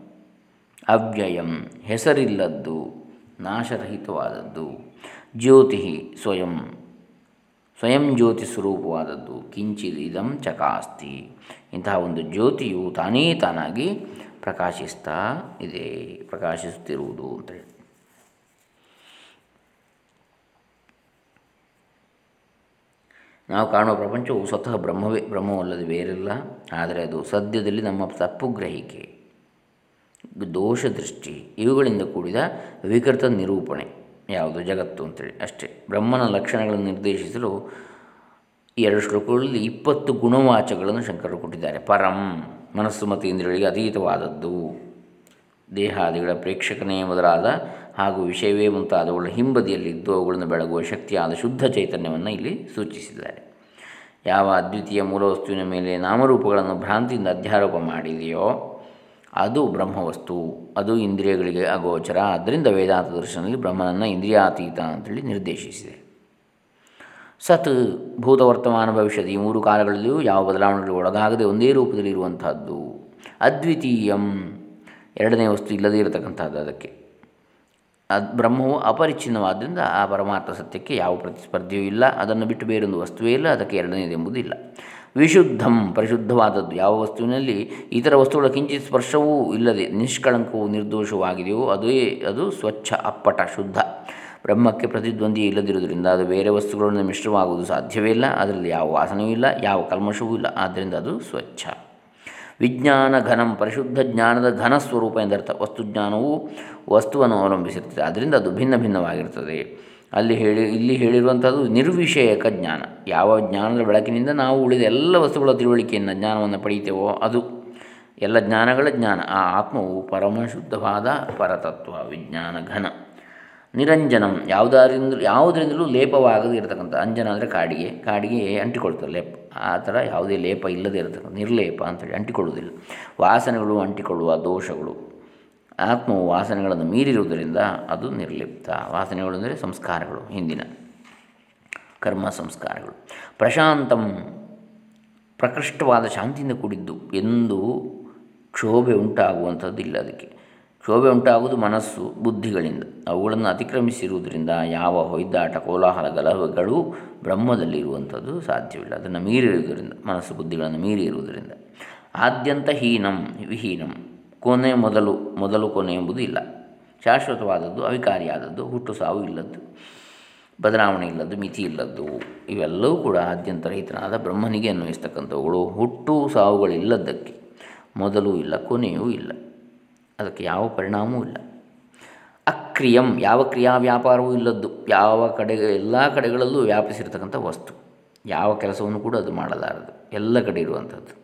ಅವ್ಯಯಂ, ಹೆಸರಿಲ್ಲದ್ದು, ನಾಶರಹಿತವಾದದ್ದು, ಜ್ಯೋತಿ ಸ್ವಯಂ ಸ್ವಯಂ ಜ್ಯೋತಿ ಸ್ವರೂಪವಾದದ್ದು, ಕಿಂಚಿದ್ ಚಕಾಸ್ತಿ. ಇಂತಹ ಒಂದು ಜ್ಯೋತಿಯು ತಾನೇ ತಾನಾಗಿ ಪ್ರಕಾಶಿಸ್ತಾ ಇದೆ, ಪ್ರಕಾಶಿಸುತ್ತಿರುವುದು ಅಂತೇಳಿ ನಾವು ಕಾಣುವ ಪ್ರಪಂಚವು ಸ್ವತಃ ಬ್ರಹ್ಮವೇ, ಬ್ರಹ್ಮವಲ್ಲದೆ ಬೇರೆಲ್ಲ. ಆದರೆ ಅದು ಸದ್ಯದಲ್ಲಿ ನಮ್ಮ ತಪ್ಪು ಗ್ರಹಿಕೆ, ದೋಷ ದೃಷ್ಟಿ, ಇವುಗಳಿಂದ ಕೂಡಿದ ವಿಕೃತ ನಿರೂಪಣೆ, ಯಾವುದು ಜಗತ್ತು ಅಂತೇಳಿ. ಅಷ್ಟೇ. ಬ್ರಹ್ಮನ ಲಕ್ಷಣಗಳನ್ನು ನಿರ್ದೇಶಿಸಲು ಎರಡು ಶ್ಲೋಕಗಳಲ್ಲಿ ಇಪ್ಪತ್ತು ಗುಣವಾಚಗಳನ್ನು ಶಂಕರರು ಕೊಟ್ಟಿದ್ದಾರೆ. ಪರಂ, ಮನಸ್ಸು ಮತ್ತು ಇಂದ್ರಿಯಗಳಿಗೆ ಅತೀತವಾದದ್ದು. ದೇಹಾದಿಗಳ ಪ್ರೇಕ್ಷಕನೇ ಮೊದಲಾದ ಹಾಗೂ ವಿಷಯವೇ ಮುಂತಾದವುಗಳ ಹಿಂಬದಿಯಲ್ಲಿದ್ದು ಅವುಗಳನ್ನು ಬೆಳಗುವ ಶಕ್ತಿಯಾದ ಶುದ್ಧ ಚೈತನ್ಯವನ್ನು ಇಲ್ಲಿ ಸೂಚಿಸಿದ್ದಾರೆ. ಯಾವ ಅದ್ವಿತೀಯ ಮೂಲವಸ್ತುವಿನ ಮೇಲೆ ನಾಮರೂಪಗಳನ್ನು ಭ್ರಾಂತಿಯಿಂದ ಅಧ್ಯಾರೋಪ ಮಾಡಿದೆಯೋ ಅದು ಬ್ರಹ್ಮವಸ್ತು, ಅದು ಇಂದ್ರಿಯಗಳಿಗೆ ಅಗೋಚರ. ಆದ್ದರಿಂದ ವೇದಾಂತ ದರ್ಶನದಲ್ಲಿ ಬ್ರಹ್ಮನನ್ನು ಇಂದ್ರಿಯಾತೀತ ಅಂತೇಳಿ ನಿರ್ದೇಶಿಸಿದೆ. ಸತ್ ಭೂತ ವರ್ತಮಾನ ಭವಿಷ್ಯದ ಈ ಮೂರು ಕಾಲಗಳಲ್ಲಿಯೂ ಯಾವ ಬದಲಾವಣೆಗಳು ಒಳಗಾಗದೆ ಒಂದೇ ರೂಪದಲ್ಲಿ ಇರುವಂತಹದ್ದು ಅದ್ವಿತೀಯಂ ಎರಡನೇ ವಸ್ತು ಇಲ್ಲದೇ ಇರತಕ್ಕಂಥದ್ದು ಅದಕ್ಕೆ. ಅದು ಬ್ರಹ್ಮವು ಅಪರಿಚ್ಛಿನ್ನವಾದ್ದರಿಂದ ಆ ಪರಮಾರ್ಥ ಸತ್ಯಕ್ಕೆ ಯಾವ ಪ್ರತಿಸ್ಪರ್ಧೆಯೂ ಇಲ್ಲ. ಅದನ್ನು ಬಿಟ್ಟು ಬೇರೊಂದು ವಸ್ತುವೇ ಇಲ್ಲ. ಅದಕ್ಕೆ ಎರಡನೇದೆಂಬುದಿಲ್ಲ ವಿಶುದ್ಧಂ, ಪರಿಶುದ್ಧವಾದದ್ದು ಯಾವ ವಸ್ತುವಿನಲ್ಲಿ ಇತರ ವಸ್ತುಗಳ ಕಿಂಚಿತ್ ಸ್ಪರ್ಶವೂ ಇಲ್ಲದೆ ನಿಷ್ಕಳಂಕವೂ ನಿರ್ದೋಷವಾಗಿದೆಯೋ ಅದೇ ಅದು ಸ್ವಚ್ಛ, ಅಪ್ಪಟ, ಶುದ್ಧ. ಬ್ರಹ್ಮಕ್ಕೆ ಪ್ರತಿದ್ವಂದಿ ಇಲ್ಲದಿರುವುದರಿಂದ ಅದು ಬೇರೆ ವಸ್ತುಗಳನ್ನು ಮಿಶ್ರವಾಗುವುದು ಸಾಧ್ಯವೇ ಇಲ್ಲ. ಅದರಲ್ಲಿ ಯಾವ ವಾಸನೆಯೂ ಇಲ್ಲ, ಯಾವ ಕಲ್ಮಶವೂ ಇಲ್ಲ. ಆದ್ದರಿಂದ ಅದು ಸ್ವಚ್ಛ. ವಿಜ್ಞಾನ ಘನಂ, ಪರಿಶುದ್ಧ ಜ್ಞಾನದ ಘನ ಸ್ವರೂಪ ಎಂದರ್ಥ ವಸ್ತುಜ್ಞಾನವು ವಸ್ತುವನ್ನು ಅವಲಂಬಿಸಿರ್ತದೆ ಅದರಿಂದ ಅದು ಭಿನ್ನ ಭಿನ್ನವಾಗಿರ್ತದೆ ಅಲ್ಲಿ ಹೇಳಿ, ಇಲ್ಲಿ ಹೇಳಿರುವಂಥದ್ದು ನಿರ್ವಿಷಯಕ ಜ್ಞಾನ. ಯಾವ ಜ್ಞಾನದ ಬೆಳಕಿನಿಂದ ನಾವು ಉಳಿದ ಎಲ್ಲ ವಸ್ತುಗಳ ತಿಳುವಳಿಕೆಯನ್ನು ಜ್ಞಾನವನ್ನು ಪಡೆಯುತ್ತೇವೋ ಅದು ಎಲ್ಲ ಜ್ಞಾನಗಳ ಜ್ಞಾನ. ಆ ಆತ್ಮವು ಪರಮಶುದ್ಧವಾದ ಪರತತ್ವ, ವಿಜ್ಞಾನ ಘನ. ನಿರಂಜನಂ ಯಾವುದರಿಂದ ಯಾವುದರಿಂದಲೂ ಲೇಪವಾಗದೇ ಇರತಕ್ಕಂಥ ಅಂಜನ ಅಂದರೆ ಕಾಡಿಗೆ. ಕಾಡಿಗೆ ಅಂಟಿಕೊಳ್ತಾರೆ ಲೇಪ. ಆ ಥರ ಯಾವುದೇ ಲೇಪ ಇಲ್ಲದೇ ಇರತಕ್ಕಂಥ, ನಿರ್ಲೇಪ ಅಂತೇಳಿ ಅಂಟಿಕೊಳ್ಳುವುದಿಲ್ಲ. ವಾಸನೆಗಳು ಅಂಟಿಕೊಳ್ಳುವ ದೋಷಗಳು. ಆತ್ಮವು ವಾಸನೆಗಳನ್ನು ಮೀರಿರುವುದರಿಂದ ಅದು ನಿರ್ಲಿಪ್ತ. ವಾಸನೆಗಳು ಅಂದರೆ ಸಂಸ್ಕಾರಗಳು, ಹಿಂದಿನ ಕರ್ಮ ಸಂಸ್ಕಾರಗಳು. ಪ್ರಶಾಂತಂ ಪ್ರಕೃಷ್ಟವಾದ ಶಾಂತಿಯಿಂದ ಕೂಡಿದ್ದು ಎಂದು ಕ್ಷೋಭೆ ಉಂಟಾಗುವಂಥದ್ದು ಅದಕ್ಕೆ. ಕ್ಷೋಭೆ ಉಂಟಾಗುವುದು ಮನಸ್ಸು, ಬುದ್ಧಿಗಳಿಂದ. ಅವುಗಳನ್ನು ಅತಿಕ್ರಮಿಸಿರುವುದರಿಂದ ಯಾವ ಹೊಯ್ದಾಟ ಕೋಲಾಹಲ ಗಲಭೆಗಳು ಬ್ರಹ್ಮದಲ್ಲಿ ಇರುವಂಥದ್ದು ಸಾಧ್ಯವಿಲ್ಲ. ಅದನ್ನು ಮೀರಿರುವುದರಿಂದ ಮನಸ್ಸು ಬುದ್ಧಿಗಳನ್ನು ಮೀರಿ ಇರುವುದರಿಂದ. ಆದ್ಯಂತ ಹೀನಂ, ವಿಹೀನಂ, ಕೊನೆ ಮೊದಲು ಮೊದಲು ಕೊನೆ ಎಂಬುದು ಇಲ್ಲ. ಶಾಶ್ವತವಾದದ್ದು, ಅವಿಕಾರಿಯಾದದ್ದು, ಹುಟ್ಟು ಸಾವು ಇಲ್ಲದ್ದು, ಬದಲಾವಣೆ ಇಲ್ಲದ್ದು, ಮಿತಿ ಇಲ್ಲದ್ದು, ಇವೆಲ್ಲವೂ ಕೂಡ ಆದ್ಯಂತರಹಿತನಾದ ಬ್ರಹ್ಮನಿಗೆ ಅನ್ವಯಿಸ್ತಕ್ಕಂಥವುಗಳು. ಹುಟ್ಟು ಸಾವುಗಳಿಲ್ಲದ್ದಕ್ಕೆ, ಮೊದಲು ಇಲ್ಲ, ಕೊನೆಯೂ ಇಲ್ಲ. ಅದಕ್ಕೆ ಯಾವ ಪರಿಣಾಮವೂ ಇಲ್ಲ. ಅಕ್ರಿಯಂ, ಯಾವ ಕ್ರಿಯಾ ವ್ಯಾಪಾರವೂ ಇಲ್ಲದ್ದು, ಯಾವ ಕಡೆ, ಎಲ್ಲ ಕಡೆಗಳಲ್ಲೂ ವ್ಯಾಪಿಸಿರ್ತಕ್ಕಂಥ ವಸ್ತು. ಯಾವ ಕೆಲಸವನ್ನು ಕೂಡ ಅದು ಮಾಡಲಾರದು, ಎಲ್ಲ ಕಡೆ ಇರುವಂಥದ್ದು.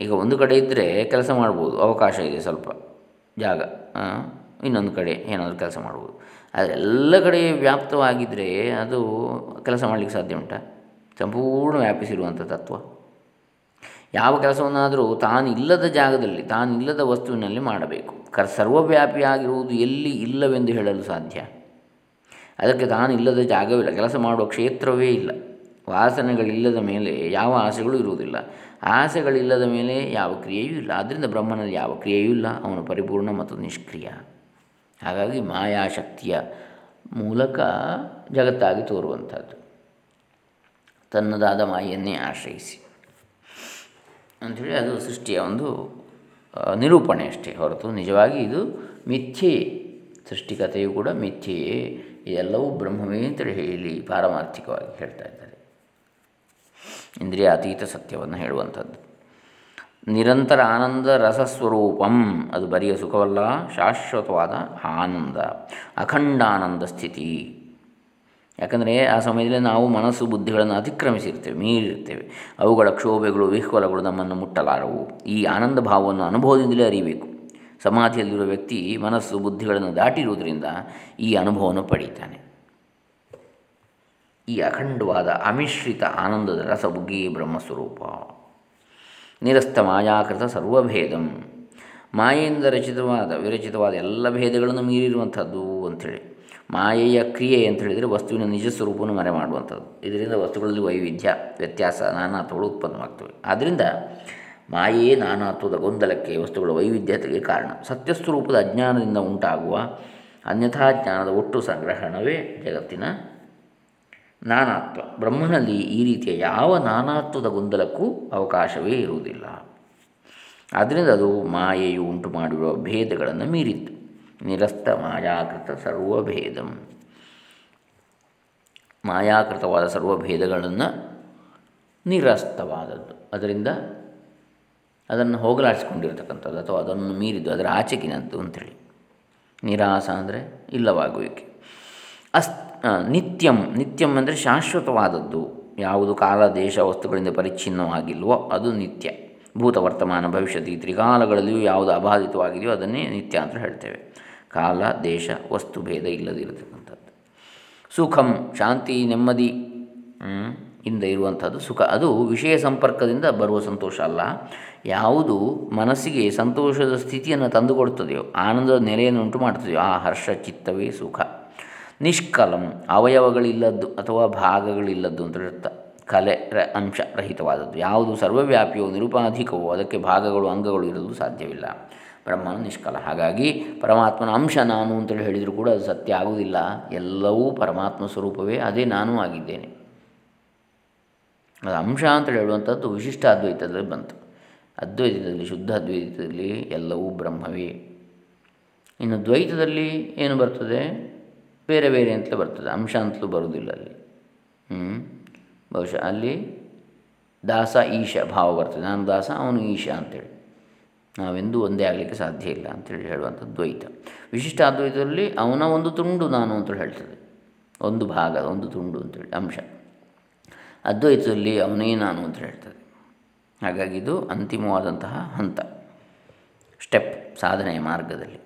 ಈಗ ಒಂದು ಕಡೆ ಇದ್ದರೆ ಕೆಲಸ ಮಾಡ್ಬೋದು, ಅವಕಾಶ ಇದೆ ಸ್ವಲ್ಪ ಜಾಗ ಇನ್ನೊಂದು ಕಡೆ ಏನಾದರೂ ಕೆಲಸ ಮಾಡ್ಬೋದು. ಆದರೆ ಎಲ್ಲ ಕಡೆ ವ್ಯಾಪ್ತವಾಗಿದ್ದರೆ ಅದು ಕೆಲಸ ಮಾಡಲಿಕ್ಕೆ ಸಾಧ್ಯ ಉಂಟಾ? ಸಂಪೂರ್ಣ ವ್ಯಾಪಿಸಿರುವಂಥ ತತ್ವ. ಯಾವ ಕೆಲಸವನ್ನಾದರೂ ತಾನಿಲ್ಲದ ಜಾಗದಲ್ಲಿ, ತಾನಿಲ್ಲದ ವಸ್ತುವಿನಲ್ಲಿ ಮಾಡಬೇಕು. ಕರ್, ಸರ್ವವ್ಯಾಪಿಯಾಗಿರುವುದು ಎಲ್ಲಿ ಇಲ್ಲವೆಂದು ಹೇಳಲು ಸಾಧ್ಯ? ಅದಕ್ಕೆ ತಾನಿಲ್ಲದ ಜಾಗವಿಲ್ಲ, ಕೆಲಸ ಮಾಡುವ ಕ್ಷೇತ್ರವೇ ಇಲ್ಲ. ವಾಸನೆಗಳಿಲ್ಲದ ಮೇಲೆ ಯಾವ ಆಸೆಗಳು ಇರುವುದಿಲ್ಲ. ಆಸೆಗಳಿಲ್ಲದ ಮೇಲೆ ಯಾವ ಕ್ರಿಯೆಯೂ ಇಲ್ಲ. ಆದ್ದರಿಂದ ಬ್ರಹ್ಮನಲ್ಲಿ ಯಾವ ಕ್ರಿಯೆಯೂ ಇಲ್ಲ. ಅವನು ಪರಿಪೂರ್ಣ ಮತ್ತು ನಿಷ್ಕ್ರಿಯ. ಹಾಗಾಗಿ ಮಾಯಾಶಕ್ತಿಯ ಮೂಲಕ ಜಗತ್ತಾಗಿ ತೋರುವಂಥದ್ದು. ತನ್ನದಾದ ಮಾಯನ್ನೇ ಆಶ್ರಯಿಸಿ. ಅಂಥೇಳಿ ಅದು ಸೃಷ್ಟಿಯ ಒಂದು ನಿರೂಪಣೆ ಅಷ್ಟೇ ಹೊರತು ನಿಜವಾಗಿ ಇದು ಮಿಥ್ಯೆಯೇ ಸೃಷ್ಟಿಕತೆಯು ಕೂಡ ಮಿಥ್ಯೆಯೇ. ಇದೆಲ್ಲವೂ ಬ್ರಹ್ಮವೇ ಅಂತೇಳಿ ಹೇಳಿ ಪಾರಮಾರ್ಥಿಕವಾಗಿ ಹೇಳ್ತಾ ಇದ್ದಾರೆ. ಇಂದ್ರಿಯ ಅತೀತ ಸತ್ಯವನ್ನು ಹೇಳುವಂಥದ್ದು. ನಿರಂತರ ಆನಂದ ರಸಸ್ವರೂಪಂ ಅದು ಬರಿಯ ಸುಖವಲ್ಲ, ಶಾಶ್ವತವಾದ ಆನಂದ, ಅಖಂಡಾನಂದ ಸ್ಥಿತಿ. ಯಾಕಂದರೆ ಆ ಸಮಯದಲ್ಲಿ ನಾವು ಮನಸ್ಸು ಬುದ್ಧಿಗಳನ್ನು ಅತಿಕ್ರಮಿಸಿರ್ತೇವೆ, ಮೀರಿರ್ತೇವೆ. ಅವುಗಳ ಕ್ಷೋಭೆಗಳು, ವಿಹ್ವಲಗಳು ನಮ್ಮನ್ನು ಮುಟ್ಟಲಾರವು. ಈ ಆನಂದ ಭಾವವನ್ನು ಅನುಭವದಿಂದಲೇ ಅರಿಬೇಕು. ಸಮಾಧಿಯಲ್ಲಿರುವ ವ್ಯಕ್ತಿ ಮನಸ್ಸು ಬುದ್ಧಿಗಳನ್ನು ದಾಟಿರುವುದರಿಂದ ಈ ಅನುಭವವನ್ನು ಪಡೀತಾನೆ. ಈ ಅಖಂಡವಾದ ಅಮಿಶ್ರಿತ ಆನಂದದ ರಸ ಬುಗ್ಗಿ ಬ್ರಹ್ಮಸ್ವರೂಪ. ನಿರಸ್ತ ಮಾಯಾಕೃತ ಸರ್ವಭೇದಂ. ಮಾಯೆಯಿಂದ ರಚಿತವಾದ, ವಿರಚಿತವಾದ ಎಲ್ಲ ಭೇದಗಳನ್ನು ಮೀರಿರುವಂಥದ್ದು ಅಂಥೇಳಿ. ಮಾಯೆಯ ಕ್ರಿಯೆ ಅಂತ ಹೇಳಿದರೆ ವಸ್ತುವಿನ ನಿಜ ಸ್ವರೂಪವನ್ನು ಮರೆ ಮಾಡುವಂಥದ್ದು. ಇದರಿಂದ ವಸ್ತುಗಳಲ್ಲಿ ವೈವಿಧ್ಯ, ವ್ಯತ್ಯಾಸ, ನಾನಾತ್ವಗಳು ಉತ್ಪನ್ನವಾಗ್ತವೆ ಆದ್ದರಿಂದ ಮಾಯೆಯೇ ನಾನಾತ್ವದ ಗೊಂದಲಕ್ಕೆ, ವಸ್ತುಗಳ ವೈವಿಧ್ಯತೆಗೆ ಕಾರಣ. ಸತ್ಯಸ್ವರೂಪದ ಅಜ್ಞಾನದಿಂದ ಉಂಟಾಗುವ ಅನ್ಯಥಾ ಜ್ಞಾನದ ಒಟ್ಟು ಸಂಗ್ರಹಣವೇ ಜಗತ್ತಿನ ನಾನಾತ್ವ. ಬ್ರಹ್ಮನಲ್ಲಿ ಈ ರೀತಿಯ ಯಾವ ನಾನಾತ್ವದ ಗೊಂದಲಕ್ಕೂ ಅವಕಾಶವೇ ಇರುವುದಿಲ್ಲ. ಆದ್ದರಿಂದ ಅದು ಮಾಯೆಯು ಉಂಟು ಮಾಡಿರುವ ಭೇದಗಳನ್ನು ಮೀರಿತ್ತು. ನಿರಸ್ತ ಮಾಯಾಕೃತ ಸರ್ವಭೇದಂ ಮಾಯಾಕೃತವಾದ ಸರ್ವಭೇದಗಳನ್ನು ನಿರಸ್ತವಾದದ್ದು. ಅದರಿಂದ ಅದನ್ನು ಹೋಗಲಾಡಿಸಿಕೊಂಡಿರ್ತಕ್ಕಂಥದ್ದು ಅಥವಾ ಅದನ್ನು ಮೀರಿದ್ದು ಅದರ ಆಚೆಗಿನದ್ದು ಅಂಥೇಳಿ ನಿರಾಸ ಅಂದರೆ ಇಲ್ಲವಾಗುವಿಕೆ. ಅಸ್ ನಿತ್ಯಂ. ನಿತ್ಯಂ ಅಂದರೆ ಶಾಶ್ವತವಾದದ್ದು. ಯಾವುದು ಕಾಲ, ದೇಶ, ವಸ್ತುಗಳಿಂದ ಪರಿಚ್ಛಿನ್ನವಾಗಿಲ್ವೋ ಅದು ನಿತ್ಯ. ಭೂತ, ವರ್ತಮಾನ, ಭವಿಷ್ಯದ ಈ ತ್ರಿಕಾಲಗಳಲ್ಲಿಯೂ ಯಾವುದು ಅಬಾಧಿತವಾಗಿದೆಯೋ ಅದನ್ನೇ ನಿತ್ಯ ಅಂತ ಹೇಳ್ತೇವೆ. ಕಾಲ, ದೇಶ, ವಸ್ತು ಭೇದ ಇಲ್ಲದಿರತಕ್ಕಂಥದ್ದು. ಸುಖಂ, ಶಾಂತಿ, ನೆಮ್ಮದಿ ಇಂದ ಇರುವಂಥದ್ದು ಸುಖ. ಅದು ವಿಷಯ ಸಂಪರ್ಕದಿಂದ ಬರುವ ಸಂತೋಷ ಅಲ್ಲ. ಯಾವುದು ಮನಸ್ಸಿಗೆ ಸಂತೋಷದ ಸ್ಥಿತಿಯನ್ನು ತಂದುಕೊಡುತ್ತದೆಯೋ, ಆನಂದದ ನೆಲೆಯನ್ನು ಉಂಟು ಮಾಡ್ತದೆಯೋ ಆ ಹರ್ಷ, ಚಿತ್ತವೇ ಸುಖ. ನಿಷ್ಕಲಂ, ಅವಯವಗಳಿಲ್ಲದ್ದು ಅಥವಾ ಭಾಗಗಳಿಲ್ಲದ್ದು ಅಂತ ಅರ್ಥ. ಕಲೆ ರ, ಅಂಶ ರಹಿತವಾದದ್ದು. ಯಾವುದು ಸರ್ವವ್ಯಾಪಿಯೋ, ನಿರುಪಾಧಿಕವೋ, ಅದಕ್ಕೆ ಭಾಗಗಳು, ಅಂಗಗಳು ಇರಲು ಸಾಧ್ಯವಿಲ್ಲ. ಬ್ರಹ್ಮನು ನಿಷ್ಕಲ. ಹಾಗಾಗಿ ಪರಮಾತ್ಮನ ಅಂಶ ನಾನು ಅಂತೇಳಿ ಹೇಳಿದರೂ ಕೂಡ ಅದು ಸತ್ಯ ಆಗುವುದಿಲ್ಲ. ಎಲ್ಲವೂ ಪರಮಾತ್ಮ ಸ್ವರೂಪವೇ, ಅದೇ ನಾನೂ ಆಗಿದ್ದೇನೆ. ಅದು ಅಂಶ ಅಂತೇಳಿ ಹೇಳುವಂಥದ್ದು ವಿಶಿಷ್ಟ ಅದ್ವೈತದಲ್ಲಿ ಬಂತು. ಅದ್ವೈತದಲ್ಲಿ, ಶುದ್ಧ ಅದ್ವೈತದಲ್ಲಿ ಎಲ್ಲವೂ ಬ್ರಹ್ಮವೇ. ಇನ್ನು ದ್ವೈತದಲ್ಲಿ ಏನು ಬರ್ತದೆ? ಬೇರೆ ಬೇರೆ ಅಂತಲೇ ಬರ್ತದೆ. ಅಂಶ ಅಂತಲೂ ಬರುವುದಿಲ್ಲ ಅಲ್ಲಿ. ಹ್ಞೂ ಬಹುಶಃ ಅಲ್ಲಿ ದಾಸ ಈಶ ಭಾವ ಬರ್ತದೆ. ನಾನು ದಾಸ, ಅವನು ಈಶ ಅಂತೇಳಿ. ನಾವೆಂದೂ ಒಂದೇ ಆಗಲಿಕ್ಕೆ ಸಾಧ್ಯ ಇಲ್ಲ ಅಂತೇಳಿ ಹೇಳುವಂಥದ್ದು ದ್ವೈತ. ವಿಶಿಷ್ಟ ಅದ್ವೈತದಲ್ಲಿ ಅವನ ಒಂದು ತುಂಡು ನಾನು ಅಂತೇಳಿ ಹೇಳ್ತದೆ. ಒಂದು ಭಾಗ, ಒಂದು ತುಂಡು ಅಂತೇಳಿ ಅಂಶ. ಅದ್ವೈತದಲ್ಲಿ ಅವನೇ ನಾನು ಅಂತ ಹೇಳ್ತದೆ. ಹಾಗಾಗಿ ಇದು ಅಂತಿಮವಾದಂತಹ ಹಂತ. ಸ್ಟೆಪ್, ಸಾಧನೆಯ ಮಾರ್ಗದಲ್ಲಿ.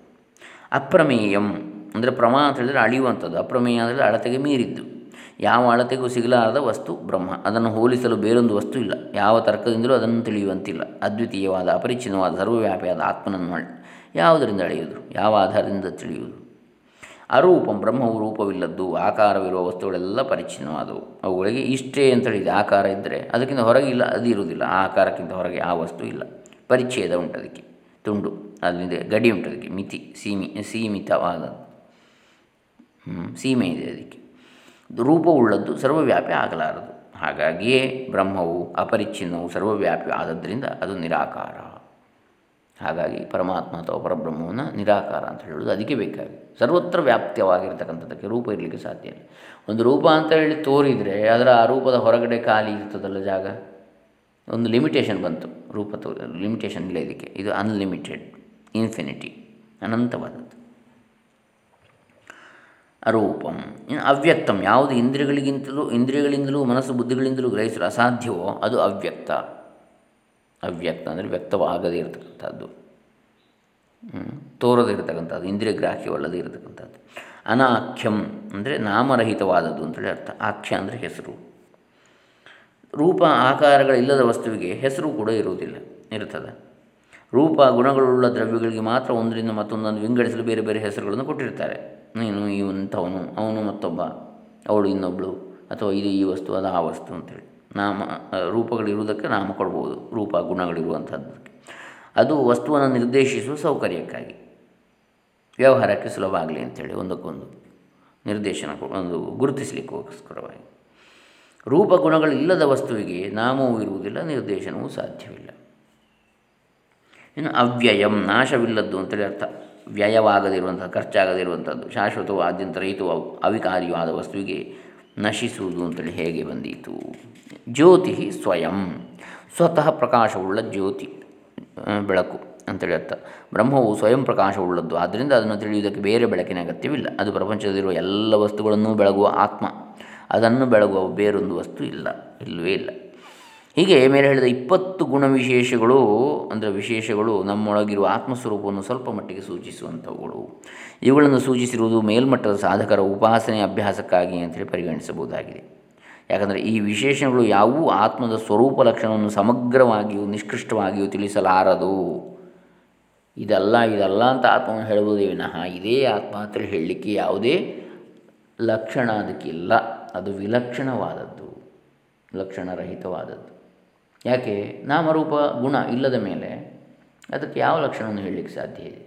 ಅಪ್ರಮೇಯಂ, ಅಂದರೆ ಪ್ರಮಾಣ ಅಂತ ಹೇಳಿದರೆ ಅಳಿಯುವಂಥದ್ದು. ಅಪ್ರಮೇಯ ಅಳತೆಗೆ ಮೀರಿದ್ದು. ಯಾವ ಅಳತೆಗೂ ಸಿಗಲಾರದ ವಸ್ತು ಬ್ರಹ್ಮ. ಅದನ್ನು ಹೋಲಿಸಲು ಬೇರೊಂದು ವಸ್ತು ಇಲ್ಲ. ಯಾವ ತರ್ಕದಿಂದಲೂ ಅದನ್ನು ತಿಳಿಯುವಂತಿಲ್ಲ. ಅದ್ವಿತೀಯವಾದ ಅಪರಿಚಿನ್ನವಾದ ಸರ್ವವ್ಯಾಪಿಯಾದ ಆತ್ಮನನ್ನು ಯಾವುದರಿಂದ ಅಳೆಯುವುದು? ಯಾವ ಆಧಾರದಿಂದ ತಿಳಿಯುವುದು? ಅರೂಪಂ ಬ್ರಹ್ಮವು ರೂಪವಿಲ್ಲದ್ದು, ಆಕಾರವಿರುವ ವಸ್ತುಗಳೆಲ್ಲ ಪರಿಚ್ಛಿನ್ನವಾದವು ಅವುಗಳಿಗೆ ಇಷ್ಟೇ ಅಂತ ಹೇಳಿದೆ ಆಕಾರ ಇದ್ದರೆ ಅದಕ್ಕಿಂತ ಹೊರಗೆ ಇಲ್ಲ, ಅದು ಇರುವುದಿಲ್ಲ. ಆ ಆಕಾರಕ್ಕಿಂತ ಹೊರಗೆ ಆ ವಸ್ತು ಇಲ್ಲ. ಪರಿಚ್ಛೇದ ಉಂಟು ಅದಕ್ಕೆ ತುಂಡು ಅದರಿಂದ ಗಡಿ ಉಂಟು ಅದಕ್ಕೆ ಮಿತಿ, ಸೀಮಿ ಸೀಮಿತವಾದ ಸೀಮೆ ಇದೆ ಅದಕ್ಕೆ. ರೂಪವುಳ್ಳದ್ದು ಸರ್ವವ್ಯಾಪಿ ಆಗಲಾರದು. ಹಾಗಾಗಿಯೇ ಬ್ರಹ್ಮವು ಅಪರಿಚ್ಛಿನ್ನವು ಸರ್ವವ್ಯಾಪಿ ಆದದ್ದರಿಂದ ಅದು ನಿರಾಕಾರ. ಹಾಗಾಗಿ ಪರಮಾತ್ಮ ಅಥವಾ ಪರಬ್ರಹ್ಮವನ್ನು ನಿರಾಕಾರ ಅಂತ ಹೇಳೋದು ಅದಕ್ಕೆ ಬೇಕಾಗಿ ಸರ್ವತ್ರ ವ್ಯಾಪ್ತಿಯವಾಗಿರ್ತಕ್ಕಂಥದ್ದಕ್ಕೆ ರೂಪ ಇರಲಿಕ್ಕೆ ಸಾಧ್ಯ ಇಲ್ಲ. ಒಂದು ರೂಪ ಅಂತ ಹೇಳಿ ತೋರಿದರೆ ಅದರ ಆ ರೂಪದ ಹೊರಗಡೆ ಖಾಲಿ ಇರ್ತದಲ್ಲ ಜಾಗ? ಒಂದು ಲಿಮಿಟೇಷನ್ ಬಂತು. ರೂಪ ತೋರಿ ಲಿಮಿಟೇಷನ್ ಇಲ್ಲ ಇದಕ್ಕೆ. ಇದು ಅನ್ಲಿಮಿಟೆಡ್ ಇನ್ಫಿನಿಟಿ ಅನಂತವಾದದ್ದು. ಅರೂಪಂ ಇನ್ನು ಅವ್ಯಕ್ತಂ, ಯಾವುದು ಇಂದ್ರಿಯಗಳಿಗಿಂತಲೂ, ಇಂದ್ರಿಯಗಳಿಂದಲೂ, ಮನಸ್ಸು ಬುದ್ಧಿಗಳಿಂದಲೂ ಗ್ರಹಿಸಲು ಅಸಾಧ್ಯವೋ ಅದು ಅವ್ಯಕ್ತ. ಅವ್ಯಕ್ತ ಅಂದರೆ ವ್ಯಕ್ತವಾಗದೇ ಇರತಕ್ಕಂಥದ್ದು. ತೋರದೇ ಇರತಕ್ಕಂಥದ್ದು, ಇಂದ್ರಿಯ ಗ್ರಾಹ್ಯವಲ್ಲದೇ ಇರತಕ್ಕಂಥದ್ದು. ಅನಾಖ್ಯಂ ಅಂದರೆ ನಾಮರಹಿತವಾದದ್ದು ಅಂತೇಳಿ ಅರ್ಥ. ಆಖ್ಯ ಅಂದರೆ ಹೆಸರು. ರೂಪ ಆಕಾರಗಳಿಲ್ಲದ ವಸ್ತುವಿಗೆ ಹೆಸರು ಕೂಡ ಇರುವುದಿಲ್ಲ, ಇರುತ್ತದೆ. ರೂಪ, ಗುಣಗಳುಳ್ಳ ದ್ರವ್ಯಗಳಿಗೆ ಮಾತ್ರ ಒಂದರಿಂದ ಮತ್ತೊಂದನ್ನು ವಿಂಗಡಿಸಲು ಬೇರೆ ಬೇರೆ ಹೆಸರುಗಳನ್ನು ಕೊಟ್ಟಿರ್ತಾರೆ. ನೀನು ಇವಂಥವನು ಅವನು ಮತ್ತೊಬ್ಬ, ಅವಳು ಇನ್ನೊಬ್ಬಳು ಅಥವಾ ಇದು ಈ ವಸ್ತು, ಅದು ಆ ವಸ್ತು ಅಂತೇಳಿ. ನಾಮ ರೂಪಗಳಿರುವುದಕ್ಕೆ ನಾಮ ಕೊಡ್ಬೋದು, ರೂಪ, ಗುಣಗಳಿರುವಂಥದ್ದಕ್ಕೆ. ಅದು ವಸ್ತುವನ್ನು ನಿರ್ದೇಶಿಸುವ ಸೌಕರ್ಯಕ್ಕಾಗಿ, ವ್ಯವಹಾರಕ್ಕೆ ಸುಲಭ ಆಗಲಿ ಅಂಥೇಳಿ ಒಂದಕ್ಕೊಂದು ನಿರ್ದೇಶನ ಒಂದು ಗುರುತಿಸಲಿಕ್ಕೋಸ್ಕರವಾಗಿ. ರೂಪ ಗುಣಗಳಿಲ್ಲದ ವಸ್ತುವಿಗೆ ನಾಮವೂ ಇರುವುದಿಲ್ಲ, ನಿರ್ದೇಶನವೂ ಸಾಧ್ಯವಿಲ್ಲ. ಇನ್ನು ಅವ್ಯಯಂ, ನಾಶವಿಲ್ಲದ್ದು ಅಂತೇಳಿ ಅರ್ಥ. ವ್ಯಯವಾಗದಿರುವಂಥದ್ದು ಖರ್ಚಾಗದಿರುವಂಥದ್ದು, ಶಾಶ್ವತವು ಆದ್ಯಂತ ರಹಿತವು ಅವಿಕಾರಿಯಾದ ವಸ್ತುವಿಗೆ ನಶಿಸುವುದು ಅಂತೇಳಿ ಹೇಗೆ ಬಂದೀತು? ಜ್ಯೋತಿ ಸ್ವಯಂ, ಸ್ವತಃ ಪ್ರಕಾಶವುಳ್ಳ ಜ್ಯೋತಿ ಬೆಳಕು ಅಂತೇಳಿ ಅರ್ಥ. ಬ್ರಹ್ಮವು ಸ್ವಯಂ ಪ್ರಕಾಶವುಳ್ಳದ್ದು ಆದ್ದರಿಂದ ಅದನ್ನು ತಿಳಿಯುವುದಕ್ಕೆ ಬೇರೆ ಬೆಳಕಿನ ಅಗತ್ಯವಿಲ್ಲ. ಅದು ಪ್ರಪಂಚದಲ್ಲಿರುವ ಎಲ್ಲ ವಸ್ತುಗಳನ್ನು ಬೆಳಗುವ ಆತ್ಮ, ಅದನ್ನು ಬೆಳಗುವ ಬೇರೊಂದು ವಸ್ತು ಇಲ್ಲ, ಇಲ್ಲವೇ ಇಲ್ಲ. ಹೀಗೆ ಮೇಲೆ ಹೇಳಿದ ಇಪ್ಪತ್ತು ಗುಣವಿಶೇಷಗಳು, ಅಂದರೆ ವಿಶೇಷಗಳು ನಮ್ಮೊಳಗಿರುವ ಆತ್ಮಸ್ವರೂಪವನ್ನು ಸ್ವಲ್ಪ ಮಟ್ಟಿಗೆ ಸೂಚಿಸುವಂಥವುಗಳು. ಇವುಗಳನ್ನು ಸೂಚಿಸಿರುವುದು ಮೇಲ್ಮಟ್ಟದ ಸಾಧಕರ ಉಪಾಸನೆ ಅಭ್ಯಾಸಕ್ಕಾಗಿ ಅಂತೇಳಿ ಪರಿಗಣಿಸಬಹುದಾಗಿದೆ. ಯಾಕಂದರೆ ಈ ವಿಶೇಷಗಳು ಯಾವುವು? ಆತ್ಮದ ಸ್ವರೂಪ ಲಕ್ಷಣವನ್ನು ಸಮಗ್ರವಾಗಿಯೂ ನಿಷ್ಕೃಷ್ಟವಾಗಿಯೂ ತಿಳಿಸಲಾರದು. ಇದಲ್ಲ ಇದಲ್ಲ ಅಂತ ಆತ್ಮವನ್ನು ಹೇಳುವುದೇ ವಿನಃ. ಇದೇ ಆತ್ಮ ಅಂತ ಹೇಳಲಿಕ್ಕೆ ಯಾವುದೇ ಲಕ್ಷಣ ಅದಕ್ಕಿಲ್ಲ. ಅದು ವಿಲಕ್ಷಣವಾದದ್ದು. ಲಕ್ಷಣರಹಿತವಾದದ್ದು. ಯಾಕೆ? ನಾಮರೂಪ ಗುಣ ಇಲ್ಲದ ಮೇಲೆ ಅದಕ್ಕೆ ಯಾವ ಲಕ್ಷಣವನ್ನು ಹೇಳಲಿಕ್ಕೆ ಸಾಧ್ಯ ಇದೆ?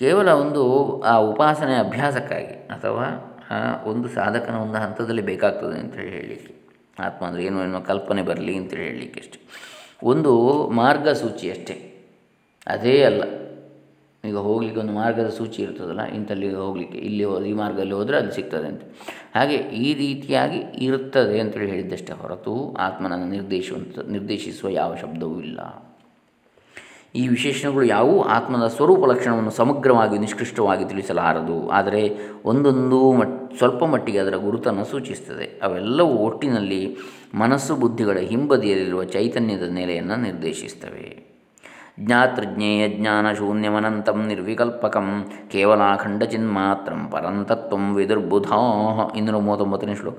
ಕೇವಲ ಒಂದು, ಆ ಉಪಾಸನೆ ಅಭ್ಯಾಸಕ್ಕಾಗಿ ಅಥವಾ ಒಂದು ಸಾಧಕನ ಒಂದು ಹಂತದಲ್ಲಿ ಬೇಕಾಗ್ತದೆ ಅಂತೇಳಿ ಹೇಳಲಿಕ್ಕೆ. ಆತ್ಮ ಅಂದರೆ ಏನು ಏನೋ ಕಲ್ಪನೆ ಬರಲಿ ಅಂತೇಳಿ ಹೇಳಲಿಕ್ಕೆ ಅಷ್ಟೆ. ಒಂದು ಮಾರ್ಗಸೂಚಿ ಅಷ್ಟೇ ಅದೇ ಅಲ್ಲ. ಈಗ ಹೋಗಲಿಕ್ಕೆ ಒಂದು ಮಾರ್ಗದ ಸೂಚಿ ಇರ್ತದಲ್ಲ, ಇಂಥಲ್ಲಿ ಹೋಗಲಿಕ್ಕೆ, ಇಲ್ಲಿ ಈ ಮಾರ್ಗದಲ್ಲಿ ಹೋದರೆ ಅಲ್ಲಿ ಸಿಗ್ತದೆ ಅಂತ. ಹಾಗೆ ಈ ರೀತಿಯಾಗಿ ಇರುತ್ತದೆ ಅಂತೇಳಿ ಹೇಳಿದ್ದಷ್ಟೇ ಹೊರತು ಆತ್ಮನನ್ನು ನಿರ್ದೇಶಿಸುವಂಥ ನಿರ್ದೇಶಿಸುವ ಯಾವ ಶಬ್ದವೂ ಇಲ್ಲ. ಈ ವಿಶೇಷಣಗಳು ಯಾವುವು ಆತ್ಮದ ಸ್ವರೂಪ ಲಕ್ಷಣವನ್ನು ಸಮಗ್ರವಾಗಿ, ನಿಷ್ಕೃಷ್ಟವಾಗಿ ತಿಳಿಸಲಾರದು. ಆದರೆ ಒಂದೊಂದು ಮಟ್, ಸ್ವಲ್ಪ ಮಟ್ಟಿಗೆ ಅದರ ಗುರುತನ್ನು ಸೂಚಿಸುತ್ತದೆ ಅವೆಲ್ಲವೂ ಒಟ್ಟಿನಲ್ಲಿ ಮನಸ್ಸು ಬುದ್ಧಿಗಳ ಹಿಂಬದಿಯಲ್ಲಿರುವ ಚೈತನ್ಯದ ನೆಲೆಯನ್ನು ನಿರ್ದೇಶಿಸ್ತವೆ. ಜ್ಞಾತೃಜ್ಞೇಯ ಜ್ಞಾನ ಶೂನ್ಯಮನಂತಂ ನಿರ್ವಿಕಲ್ಪಕಂ ಕೇವಲಾಖಂಡ ಚಿನ್ಮಾತ್ರಂ ಪರಂತತ್ವಂ ವಿದುರ್ಬುಧಾ ಇನ್ನೂರ ಮೂವತ್ತೊಂಬತ್ತನೇ ಶ್ಲೋಕ.